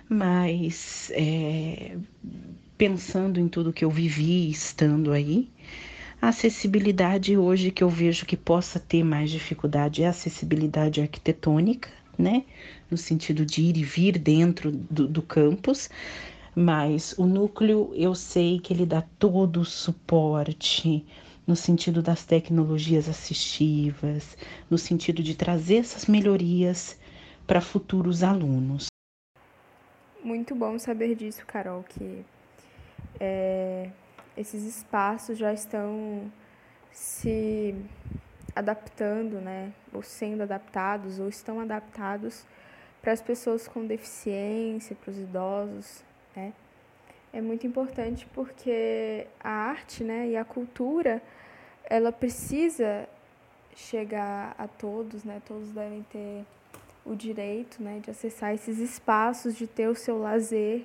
Mas é, pensando em tudo que eu vivi estando aí, a acessibilidade hoje que eu vejo que possa ter mais dificuldade é a acessibilidade arquitetônica, né? No sentido de ir e vir dentro do, do campus, mas o núcleo eu sei que ele dá todo o suporte no sentido das tecnologias assistivas, no sentido de trazer essas melhorias para futuros alunos. Muito bom saber disso, Carol, que é, esses espaços já estão se adaptando, né, ou sendo adaptados, ou estão adaptados para as pessoas com deficiência, para os idosos, né? É muito importante porque a arte, né, e a cultura, ela precisa chegar a todos, né? Todos devem ter o direito, né, de acessar esses espaços, de ter o seu lazer.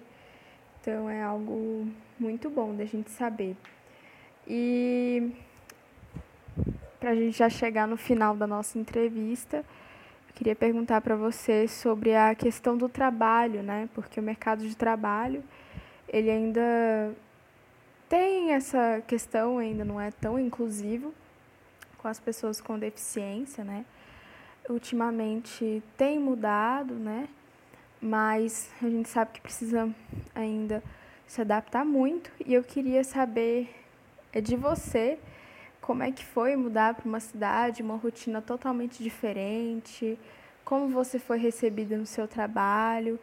Então é algo muito bom da gente saber. E para a gente já chegar no final da nossa entrevista, queria perguntar para você sobre a questão do trabalho, né? Porque o mercado de trabalho, ele ainda tem essa questão, ainda não é tão inclusivo com as pessoas com deficiência, né? Ultimamente tem mudado, né? Mas a gente sabe que precisa ainda se adaptar muito e eu queria saber é de você como é que foi mudar para uma cidade, uma rotina totalmente diferente, como você foi recebida no seu trabalho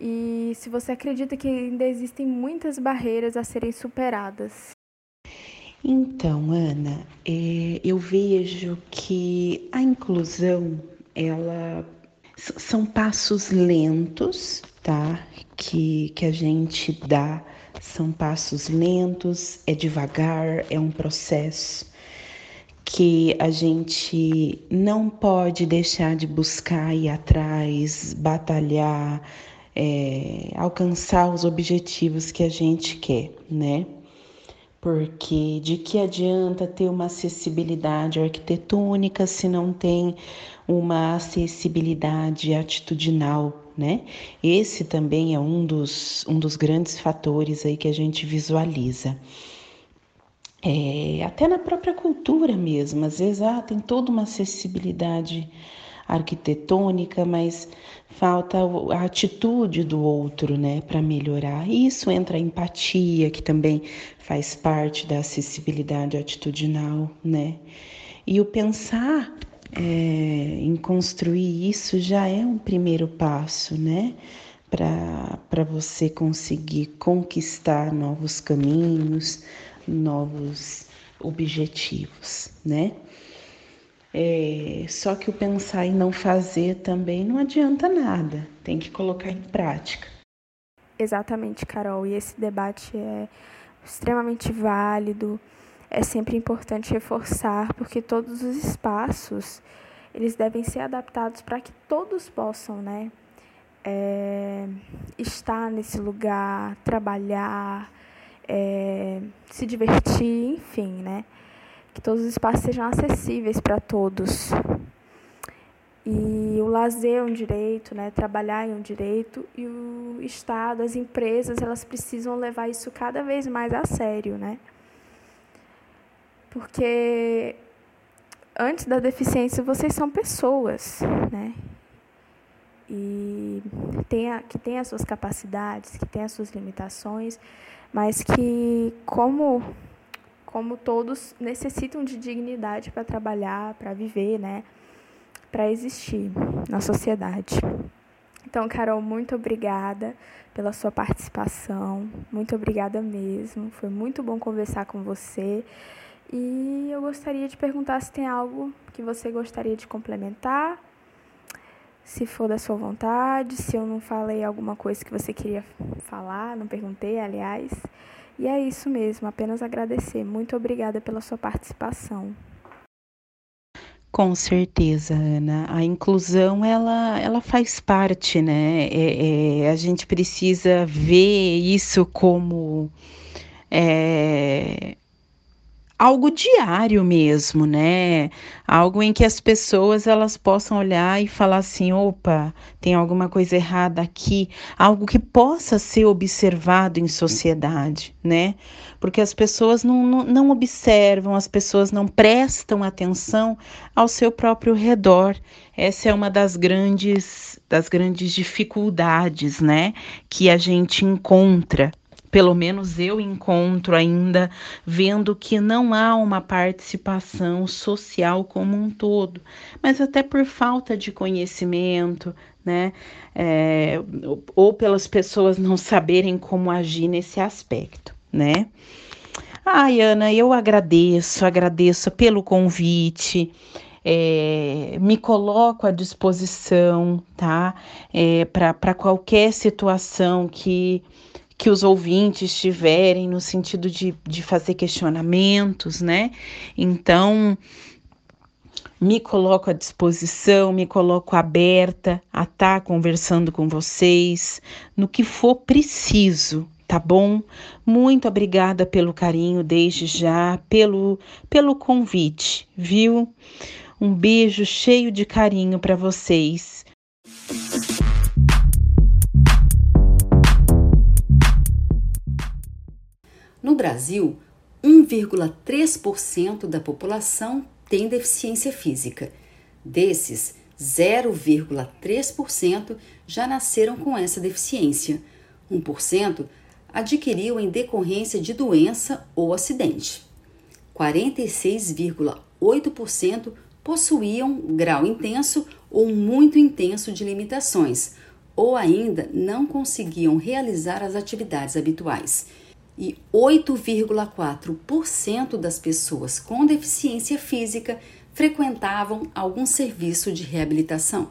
e se você acredita que ainda existem muitas barreiras a serem superadas. Então, Ana, é, eu vejo que a inclusão, ela são passos lentos, tá? Que, que a gente dá, são passos lentos, é devagar, é um processo que a gente não pode deixar de buscar ir atrás, batalhar, é, alcançar os objetivos que a gente quer, né? Porque de que adianta ter uma acessibilidade arquitetônica se não tem uma acessibilidade atitudinal, né? Esse também é um dos, um dos grandes fatores aí que a gente visualiza. É, até na própria cultura mesmo, às vezes ah, tem toda uma acessibilidade arquitetônica, mas falta a atitude do outro, né, para melhorar. Isso entra a empatia, que também faz parte da acessibilidade atitudinal, né? E o pensar é, em construir isso já é um primeiro passo, né? Para você conseguir conquistar novos caminhos, novos objetivos, né? É, só que o pensar e não fazer também não adianta nada, tem que colocar em prática. Exatamente, Carol, e esse debate é extremamente válido é sempre importante reforçar, porque todos os espaços eles devem ser adaptados para que todos possam, né, é, estar nesse lugar, trabalhar, é, se divertir, enfim, né, que todos os espaços sejam acessíveis para todos. E o lazer é um direito, né? Trabalhar é um direito e o Estado, as empresas, elas precisam levar isso cada vez mais a sério, né? porque antes da deficiência, vocês são pessoas, né? E tem a, que tem as suas capacidades, que tem as suas limitações, mas que, como, como todos, necessitam de dignidade para trabalhar, para viver, né? Para existir na sociedade. Então, Carol, muito obrigada pela sua participação. Muito obrigada mesmo. Foi muito bom conversar com você. E eu gostaria de perguntar se tem algo que você gostaria de complementar, se for da sua vontade, se eu não falei alguma coisa que você queria falar, não perguntei, aliás. E é isso mesmo, apenas agradecer. Muito obrigada pela sua participação. Com certeza, Ana. A inclusão ela, ela faz parte, né? É, é, a gente precisa ver isso como é, algo diário mesmo, né? Algo em que as pessoas elas possam olhar e falar assim, opa, tem alguma coisa errada aqui, algo que possa ser observado em sociedade, né? Porque as pessoas não, não, não observam, as pessoas não prestam atenção ao seu próprio redor. Essa é uma das grandes das grandes dificuldades, né, que a gente encontra pelo menos eu encontro ainda vendo que não há uma participação social como um todo, mas até por falta de conhecimento, né? É, ou pelas pessoas não saberem como agir nesse aspecto, né? Ai, Ana, eu agradeço, agradeço pelo convite. É, me coloco à disposição, tá? É, para qualquer situação que que os ouvintes tiverem no sentido de, de fazer questionamentos, né? Então, me coloco à disposição, me coloco aberta a estar tá conversando com vocês no que for preciso, tá bom? Muito obrigada pelo carinho desde já, pelo pelo convite, viu? Um beijo cheio de carinho para vocês. No Brasil, 1,3% da população tem deficiência física. Desses, 0,3% já nasceram com essa deficiência. 1% adquiriu em decorrência de doença ou acidente. 46,8% possuíam grau intenso ou muito intenso de limitações, ou ainda não conseguiam realizar as atividades habituais e 8,4% das pessoas com deficiência física frequentavam algum serviço de reabilitação.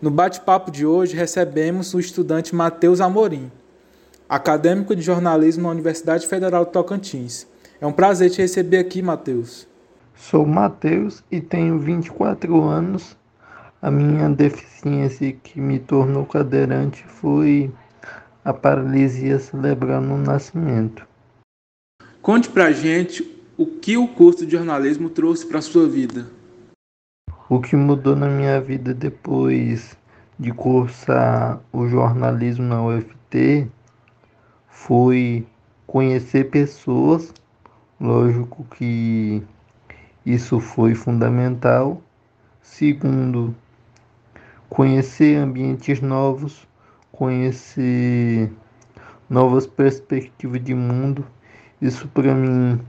No bate-papo de hoje recebemos o estudante Matheus Amorim, acadêmico de jornalismo na Universidade Federal de Tocantins. É um prazer te receber aqui, Matheus. Sou Matheus e tenho 24 anos a minha deficiência que me tornou cadeirante foi a paralisia cerebral no nascimento. Conte pra gente o que o curso de jornalismo trouxe para sua vida. O que mudou na minha vida depois de cursar o jornalismo na UFT foi conhecer pessoas, lógico que isso foi fundamental. Segundo, conhecer ambientes novos, conhecer novas perspectivas de mundo. Isso para mim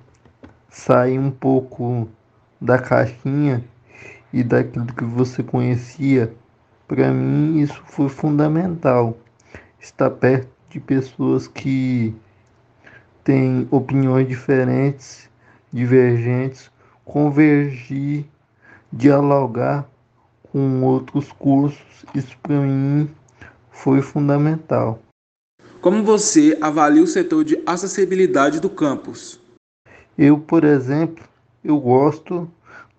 sai um pouco da caixinha e daquilo que você conhecia. Para mim isso foi fundamental. Estar perto de pessoas que têm opiniões diferentes, divergentes, convergir, dialogar com outros cursos, isso para mim foi fundamental. Como você avalia o setor de acessibilidade do campus? Eu, por exemplo, eu gosto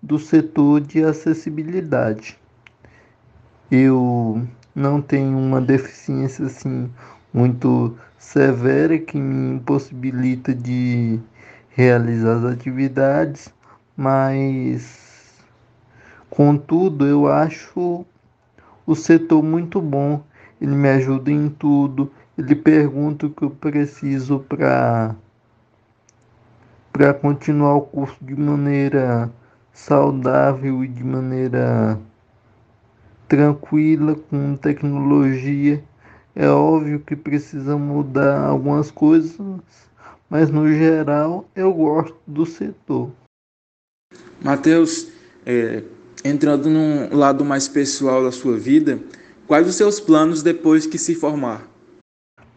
do setor de acessibilidade. Eu não tenho uma deficiência assim muito severa que me impossibilita de realizar as atividades, mas Contudo, eu acho o setor muito bom. Ele me ajuda em tudo. ele pergunta o que eu preciso para para continuar o curso de maneira saudável e de maneira tranquila com tecnologia. É óbvio que precisa mudar algumas coisas, mas no geral eu gosto do setor. Mateus, é, entrando num lado mais pessoal da sua vida, quais os seus planos depois que se formar?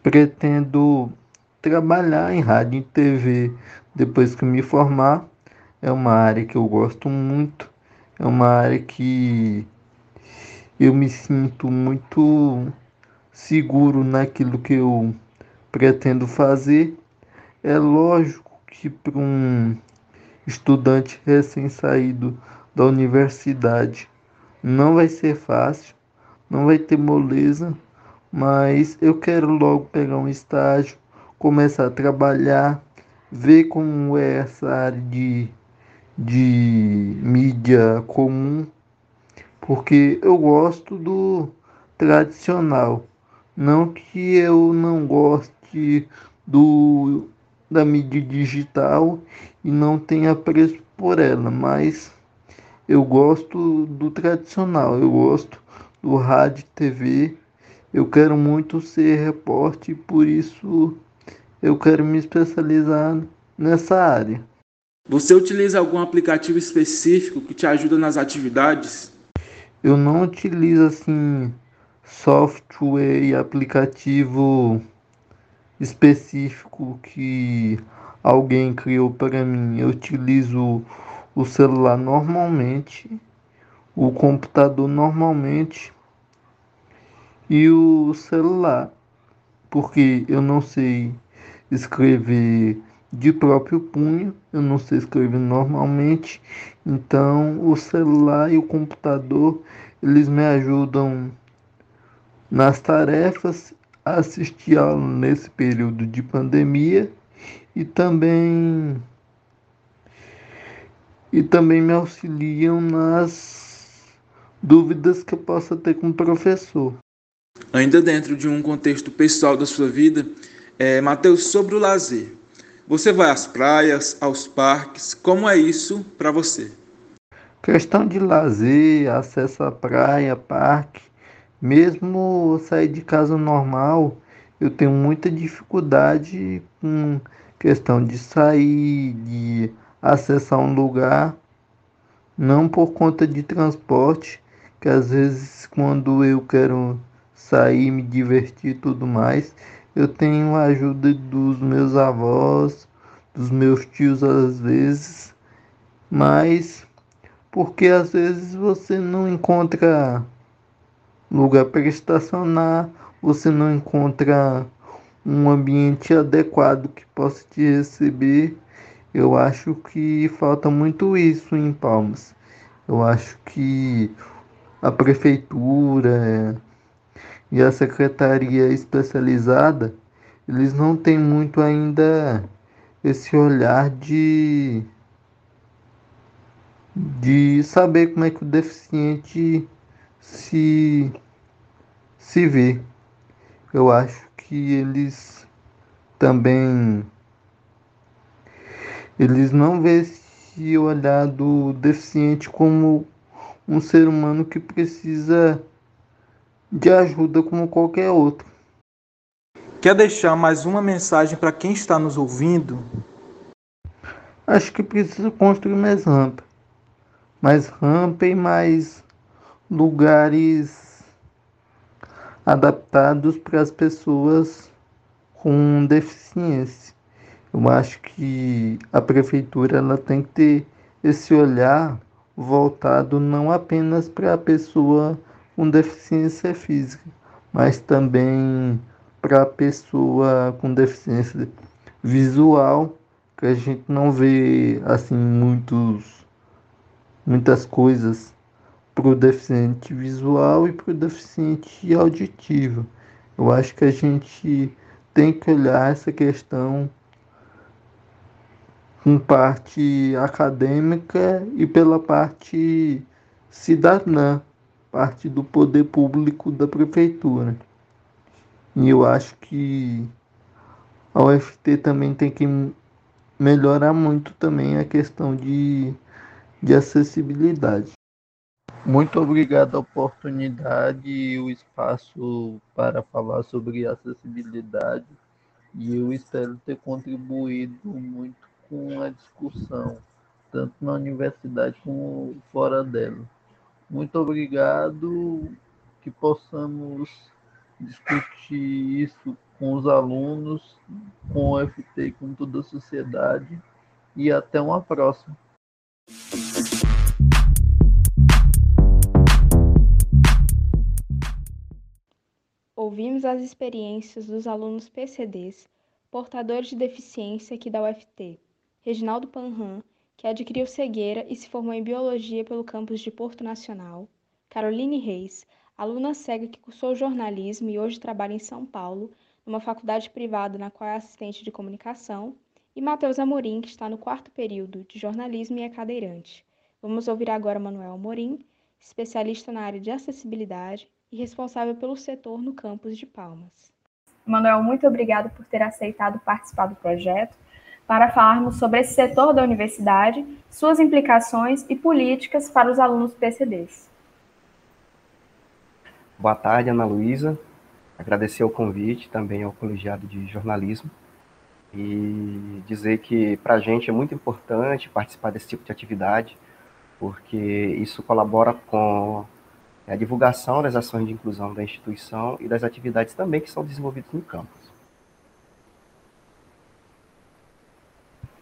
Pretendo trabalhar em rádio e TV depois que me formar. É uma área que eu gosto muito, é uma área que eu me sinto muito seguro naquilo que eu pretendo fazer. É lógico que para um estudante recém-saído da universidade não vai ser fácil, não vai ter moleza, mas eu quero logo pegar um estágio, começar a trabalhar, ver como é essa área de, de mídia comum, porque eu gosto do tradicional. Não que eu não goste do, da mídia digital e não tenha preço por ela, mas eu gosto do tradicional, eu gosto do rádio TV. Eu quero muito ser repórter, por isso eu quero me especializar nessa área. Você utiliza algum aplicativo específico que te ajuda nas atividades? Eu não utilizo assim software e aplicativo específico que alguém criou para mim. Eu utilizo o celular normalmente, o computador normalmente e o celular, porque eu não sei escrever de próprio punho, eu não sei escrever normalmente, então o celular e o computador eles me ajudam nas tarefas, assistir aula nesse período de pandemia e também e também me auxiliam nas dúvidas que eu possa ter com o professor. Ainda dentro de um contexto pessoal da sua vida, é, Mateus, sobre o lazer. Você vai às praias, aos parques, como é isso para você? Questão de lazer, acesso à praia, parque, mesmo sair de casa normal, eu tenho muita dificuldade com questão de sair, de acessar um lugar, não por conta de transporte, que às vezes quando eu quero sair, me divertir e tudo mais, eu tenho a ajuda dos meus avós, dos meus tios às vezes, mas porque às vezes você não encontra lugar para estacionar, você não encontra um ambiente adequado que possa te receber. Eu acho que falta muito isso em Palmas. Eu acho que a prefeitura e a secretaria especializada, eles não têm muito ainda esse olhar de de saber como é que o deficiente se, se vê. Eu acho que eles também eles não vê esse olhar do deficiente como um ser humano que precisa de ajuda como qualquer outro. Quer deixar mais uma mensagem para quem está nos ouvindo? Acho que precisa construir mais rampa. Mais rampa e mais lugares adaptados para as pessoas com deficiência. Eu acho que a prefeitura ela tem que ter esse olhar voltado não apenas para a pessoa com deficiência física, mas também para a pessoa com deficiência visual, que a gente não vê assim muitos muitas coisas para o deficiente visual e para o deficiente auditivo. Eu acho que a gente tem que olhar essa questão com parte acadêmica e pela parte cidadã, parte do poder público da prefeitura. E eu acho que a UFT também tem que melhorar muito também a questão de, de acessibilidade. Muito obrigado a oportunidade e o espaço para falar sobre acessibilidade. E eu espero ter contribuído muito com a discussão, tanto na universidade como fora dela. Muito obrigado, que possamos discutir isso com os alunos, com o FT com toda a sociedade. E até uma próxima. Ouvimos as experiências dos alunos PCDs, portadores de deficiência aqui da UFT. Reginaldo Panran, que adquiriu cegueira e se formou em Biologia pelo campus de Porto Nacional. Caroline Reis, aluna cega que cursou jornalismo e hoje trabalha em São Paulo, numa faculdade privada na qual é assistente de comunicação. E Matheus Amorim, que está no quarto período de jornalismo e é cadeirante. Vamos ouvir agora Manuel Amorim, especialista na área de acessibilidade e responsável pelo setor no campus de Palmas. Manuel, muito obrigado por ter aceitado participar do projeto para falarmos sobre esse setor da universidade, suas implicações e políticas para os alunos PCDs. Boa tarde, Ana Luísa. Agradecer o convite também ao colegiado de jornalismo e dizer que para a gente é muito importante participar desse tipo de atividade, porque isso colabora com é a divulgação das ações de inclusão da instituição e das atividades também que são desenvolvidas no campus.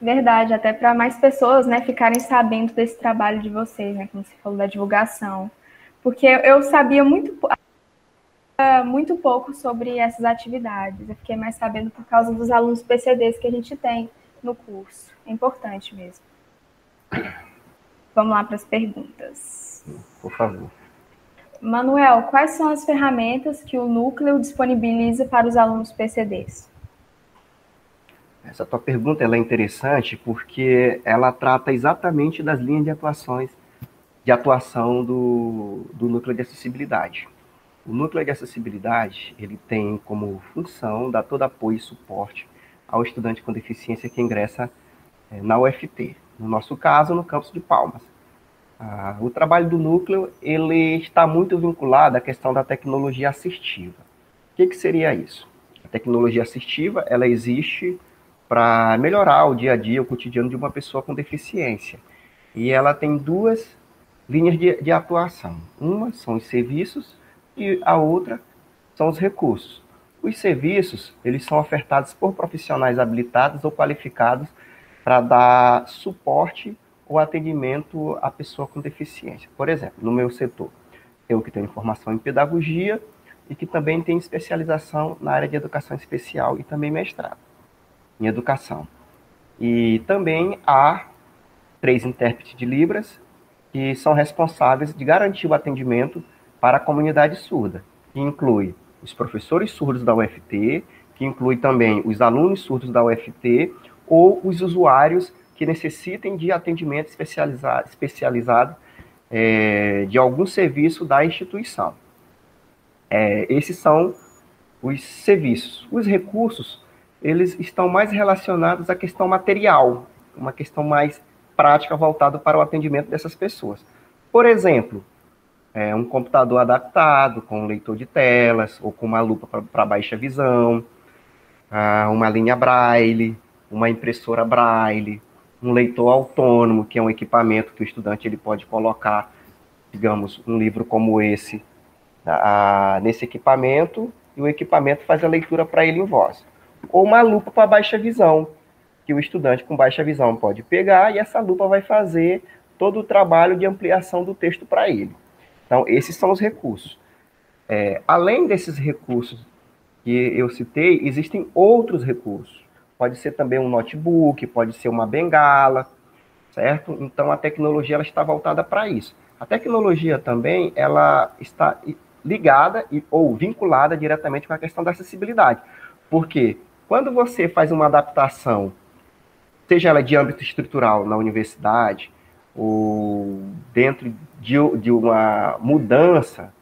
Verdade, até para mais pessoas né, ficarem sabendo desse trabalho de vocês, né, como você falou da divulgação. Porque eu sabia muito, muito pouco sobre essas atividades. Eu fiquei mais sabendo por causa dos alunos PCDs que a gente tem no curso. É importante mesmo. Vamos lá para as perguntas. Por favor. Manuel, quais são as ferramentas que o núcleo disponibiliza para os alunos PCDs? Essa tua pergunta é interessante porque ela trata exatamente das linhas de atuações de atuação do, do núcleo de acessibilidade. O núcleo de acessibilidade ele tem como função dar todo apoio e suporte ao estudante com deficiência que ingressa é, na UFT. No nosso caso, no campus de Palmas. Ah, o trabalho do núcleo ele está muito vinculado à questão da tecnologia assistiva. O que, que seria isso? A tecnologia assistiva ela existe para melhorar o dia a dia, o cotidiano de uma pessoa com deficiência. E ela tem duas linhas de, de atuação. Uma são os serviços e a outra são os recursos. Os serviços eles são ofertados por profissionais habilitados ou qualificados para dar suporte o atendimento à pessoa com deficiência. Por exemplo, no meu setor, eu que tenho formação em pedagogia e que também tenho especialização na área de educação especial e também mestrado em educação. E também há três intérpretes de Libras que são responsáveis de garantir o atendimento para a comunidade surda, que inclui os professores surdos da UFT, que inclui também os alunos surdos da UFT ou os usuários que necessitem de atendimento especializado, especializado é, de algum serviço da instituição. É, esses são os serviços. Os recursos, eles estão mais relacionados à questão material, uma questão mais prática voltada para o atendimento dessas pessoas. Por exemplo, é, um computador adaptado com um leitor de telas ou com uma lupa para baixa visão, ah, uma linha braille, uma impressora braille, um leitor autônomo, que é um equipamento que o estudante ele pode colocar, digamos, um livro como esse a, nesse equipamento e o equipamento faz a leitura para ele em voz. Ou uma lupa para baixa visão, que o estudante com baixa visão pode pegar e essa lupa vai fazer todo o trabalho de ampliação do texto para ele. Então, esses são os recursos. É, além desses recursos que eu citei, existem outros recursos. Pode ser também um notebook, pode ser uma bengala, certo? Então a tecnologia ela está voltada para isso. A tecnologia também ela está ligada e, ou vinculada diretamente com a questão da acessibilidade. Porque quando você faz uma adaptação, seja ela de âmbito estrutural na universidade, ou dentro de, de uma mudança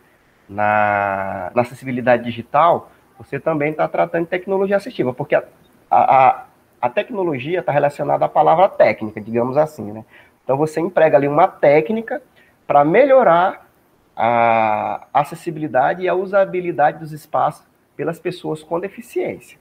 na, na acessibilidade digital, você também está tratando de tecnologia assistiva, porque a, a, a tecnologia está relacionada à palavra técnica, digamos assim, né? Então você emprega ali uma técnica para melhorar a acessibilidade e a usabilidade dos espaços pelas pessoas com deficiência.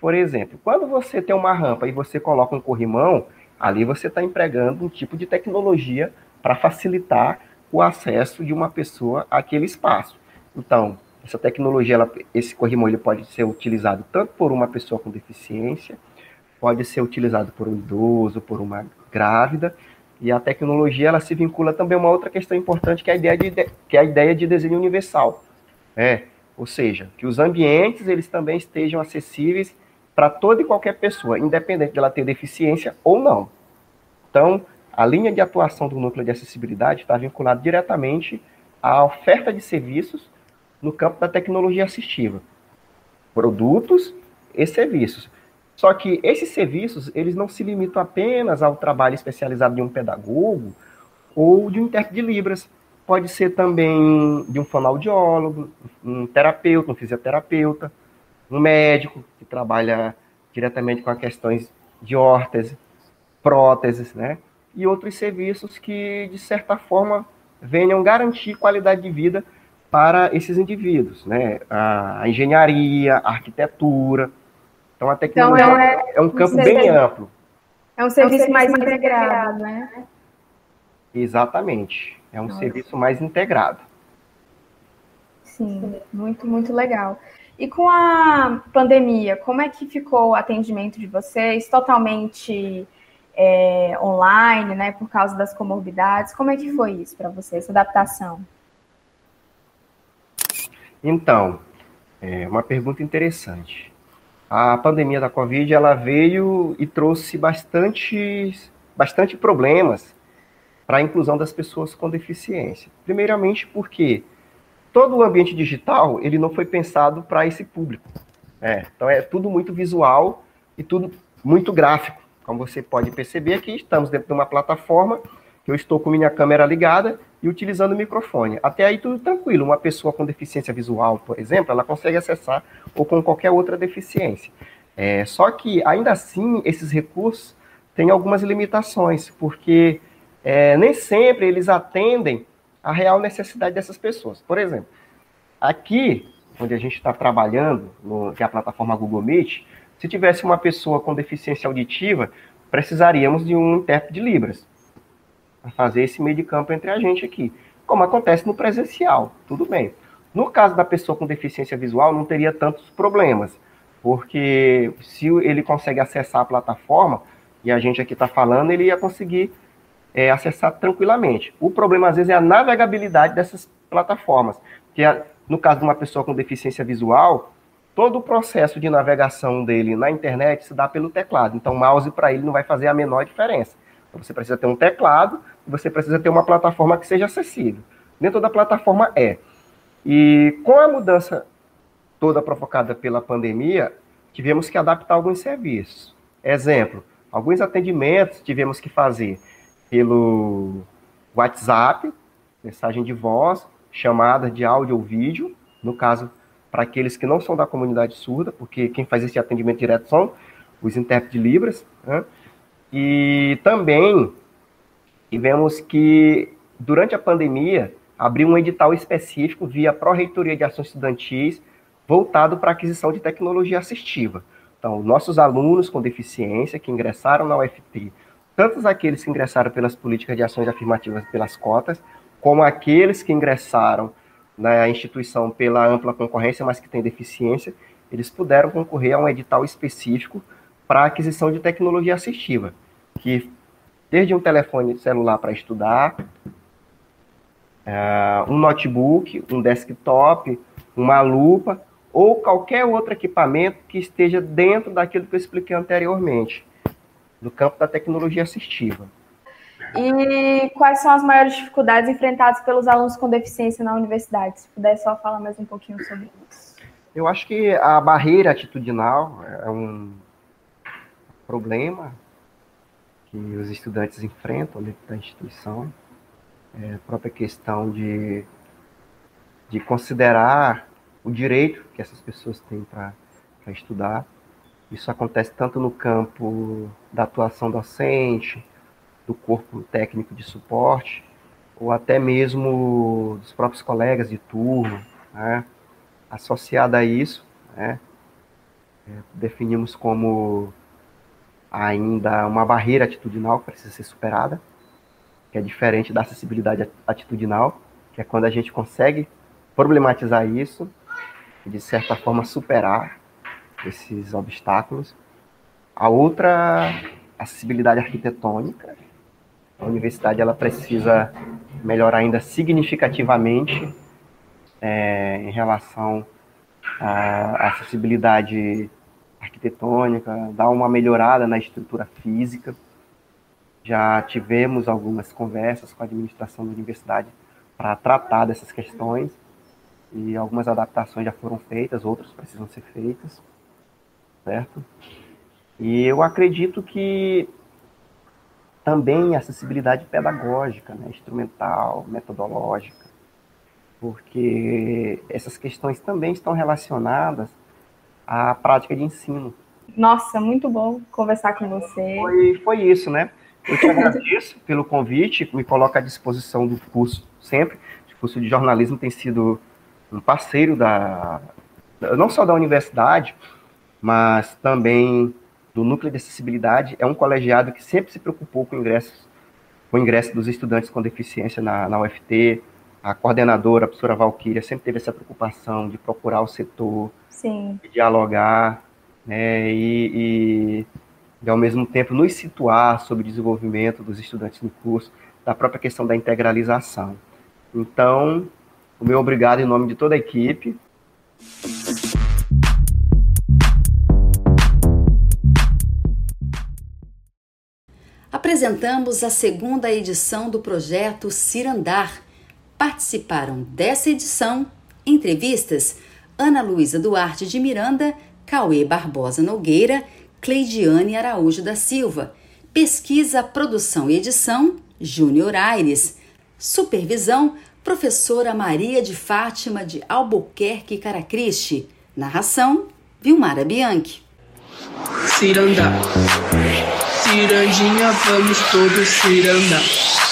Por exemplo, quando você tem uma rampa e você coloca um corrimão, ali você está empregando um tipo de tecnologia para facilitar o acesso de uma pessoa àquele espaço. Então, essa tecnologia, ela, esse corrimão, ele pode ser utilizado tanto por uma pessoa com deficiência, pode ser utilizado por um idoso, por uma grávida, e a tecnologia ela se vincula também a uma outra questão importante que é a ideia de, que é a ideia de desenho universal. É, ou seja, que os ambientes eles também estejam acessíveis para toda e qualquer pessoa, independente dela ter deficiência ou não. Então, a linha de atuação do núcleo de acessibilidade está vinculada diretamente à oferta de serviços no campo da tecnologia assistiva, produtos e serviços. Só que esses serviços, eles não se limitam apenas ao trabalho especializado de um pedagogo ou de um intérprete de Libras. Pode ser também de um fonoaudiólogo, um terapeuta, um fisioterapeuta, um médico que trabalha diretamente com as questões de órtese, próteses, né? E outros serviços que, de certa forma, venham garantir qualidade de vida para esses indivíduos, né? A engenharia, a arquitetura, então, a tecnologia então, é, é, um campo bem amplo. É um serviço, é um serviço mais, mais integrado, né? Exatamente. É um Nossa. serviço mais integrado. Sim, muito, muito legal. E com a pandemia, como é que ficou o atendimento de vocês? Totalmente é, online, né? Por causa das comorbidades. Como é que foi isso para vocês, essa adaptação? Então, é uma pergunta interessante a pandemia da Covid ela veio e trouxe bastante, bastante problemas para a inclusão das pessoas com deficiência. Primeiramente porque todo o ambiente digital ele não foi pensado para esse público. É, então é tudo muito visual e tudo muito gráfico. Como você pode perceber aqui, estamos dentro de uma plataforma eu estou com minha câmera ligada e utilizando o microfone. Até aí tudo tranquilo. Uma pessoa com deficiência visual, por exemplo, ela consegue acessar ou com qualquer outra deficiência. É, só que ainda assim esses recursos têm algumas limitações, porque é, nem sempre eles atendem a real necessidade dessas pessoas. Por exemplo, aqui onde a gente está trabalhando, no, que é a plataforma Google Meet, se tivesse uma pessoa com deficiência auditiva, precisaríamos de um intérprete de Libras fazer esse meio de campo entre a gente aqui, como acontece no presencial, tudo bem. No caso da pessoa com deficiência visual, não teria tantos problemas, porque se ele consegue acessar a plataforma, e a gente aqui está falando, ele ia conseguir é, acessar tranquilamente. O problema, às vezes, é a navegabilidade dessas plataformas, que no caso de uma pessoa com deficiência visual, todo o processo de navegação dele na internet se dá pelo teclado. Então, o mouse para ele não vai fazer a menor diferença. Então, você precisa ter um teclado você precisa ter uma plataforma que seja acessível. Dentro da plataforma é. E com a mudança toda provocada pela pandemia, tivemos que adaptar alguns serviços. Exemplo, alguns atendimentos tivemos que fazer pelo WhatsApp, mensagem de voz, chamada de áudio ou vídeo, no caso, para aqueles que não são da comunidade surda, porque quem faz esse atendimento direto são os intérpretes de Libras, né? e também tivemos que, durante a pandemia, abrir um edital específico via Pró-Reitoria de Ações Estudantis, voltado para a aquisição de tecnologia assistiva. Então, nossos alunos com deficiência que ingressaram na UFT, tanto aqueles que ingressaram pelas políticas de ações afirmativas pelas cotas, como aqueles que ingressaram na instituição pela ampla concorrência, mas que têm deficiência, eles puderam concorrer a um edital específico para aquisição de tecnologia assistiva, que desde um telefone celular para estudar, uh, um notebook, um desktop, uma lupa ou qualquer outro equipamento que esteja dentro daquilo que eu expliquei anteriormente, no campo da tecnologia assistiva. E quais são as maiores dificuldades enfrentadas pelos alunos com deficiência na universidade? Se puder só falar mais um pouquinho sobre isso. Eu acho que a barreira atitudinal é um problema que os estudantes enfrentam dentro da instituição, é, a própria questão de, de considerar o direito que essas pessoas têm para estudar. Isso acontece tanto no campo da atuação docente, do corpo técnico de suporte, ou até mesmo dos próprios colegas de turno. Né? Associada a isso, né, é, definimos como ainda uma barreira atitudinal que precisa ser superada, que é diferente da acessibilidade atitudinal, que é quando a gente consegue problematizar isso e, de certa forma, superar esses obstáculos. A outra, acessibilidade arquitetônica. A universidade ela precisa melhorar ainda significativamente é, em relação à acessibilidade arquitetônica, dar uma melhorada na estrutura física. Já tivemos algumas conversas com a administração da universidade para tratar dessas questões e algumas adaptações já foram feitas, outras precisam ser feitas, certo? E eu acredito que também acessibilidade pedagógica, né, instrumental, metodológica, porque essas questões também estão relacionadas à prática de ensino. Nossa, muito bom conversar com você. Foi, foi isso, né? Eu te agradeço pelo convite, me coloco à disposição do curso sempre. O curso de jornalismo tem sido um parceiro da, não só da universidade, mas também do núcleo de acessibilidade. É um colegiado que sempre se preocupou com ingressos, com o ingresso dos estudantes com deficiência na, na UFT. A coordenadora, a professora Valquíria, sempre teve essa preocupação de procurar o setor, Sim. de dialogar, né, e, e, e, ao mesmo tempo nos situar sobre o desenvolvimento dos estudantes no curso, da própria questão da integralização. Então, o meu obrigado em nome de toda a equipe. Apresentamos a segunda edição do projeto Cirandar. Participaram dessa edição entrevistas Ana Luísa Duarte de Miranda, Cauê Barbosa Nogueira, Cleidiane Araújo da Silva. Pesquisa, produção e edição, Júnior Aires. Supervisão, professora Maria de Fátima de Albuquerque Caracriste. Narração, Vilmara Bianchi. Cirandar. Cirandinha, vamos todos cirandar.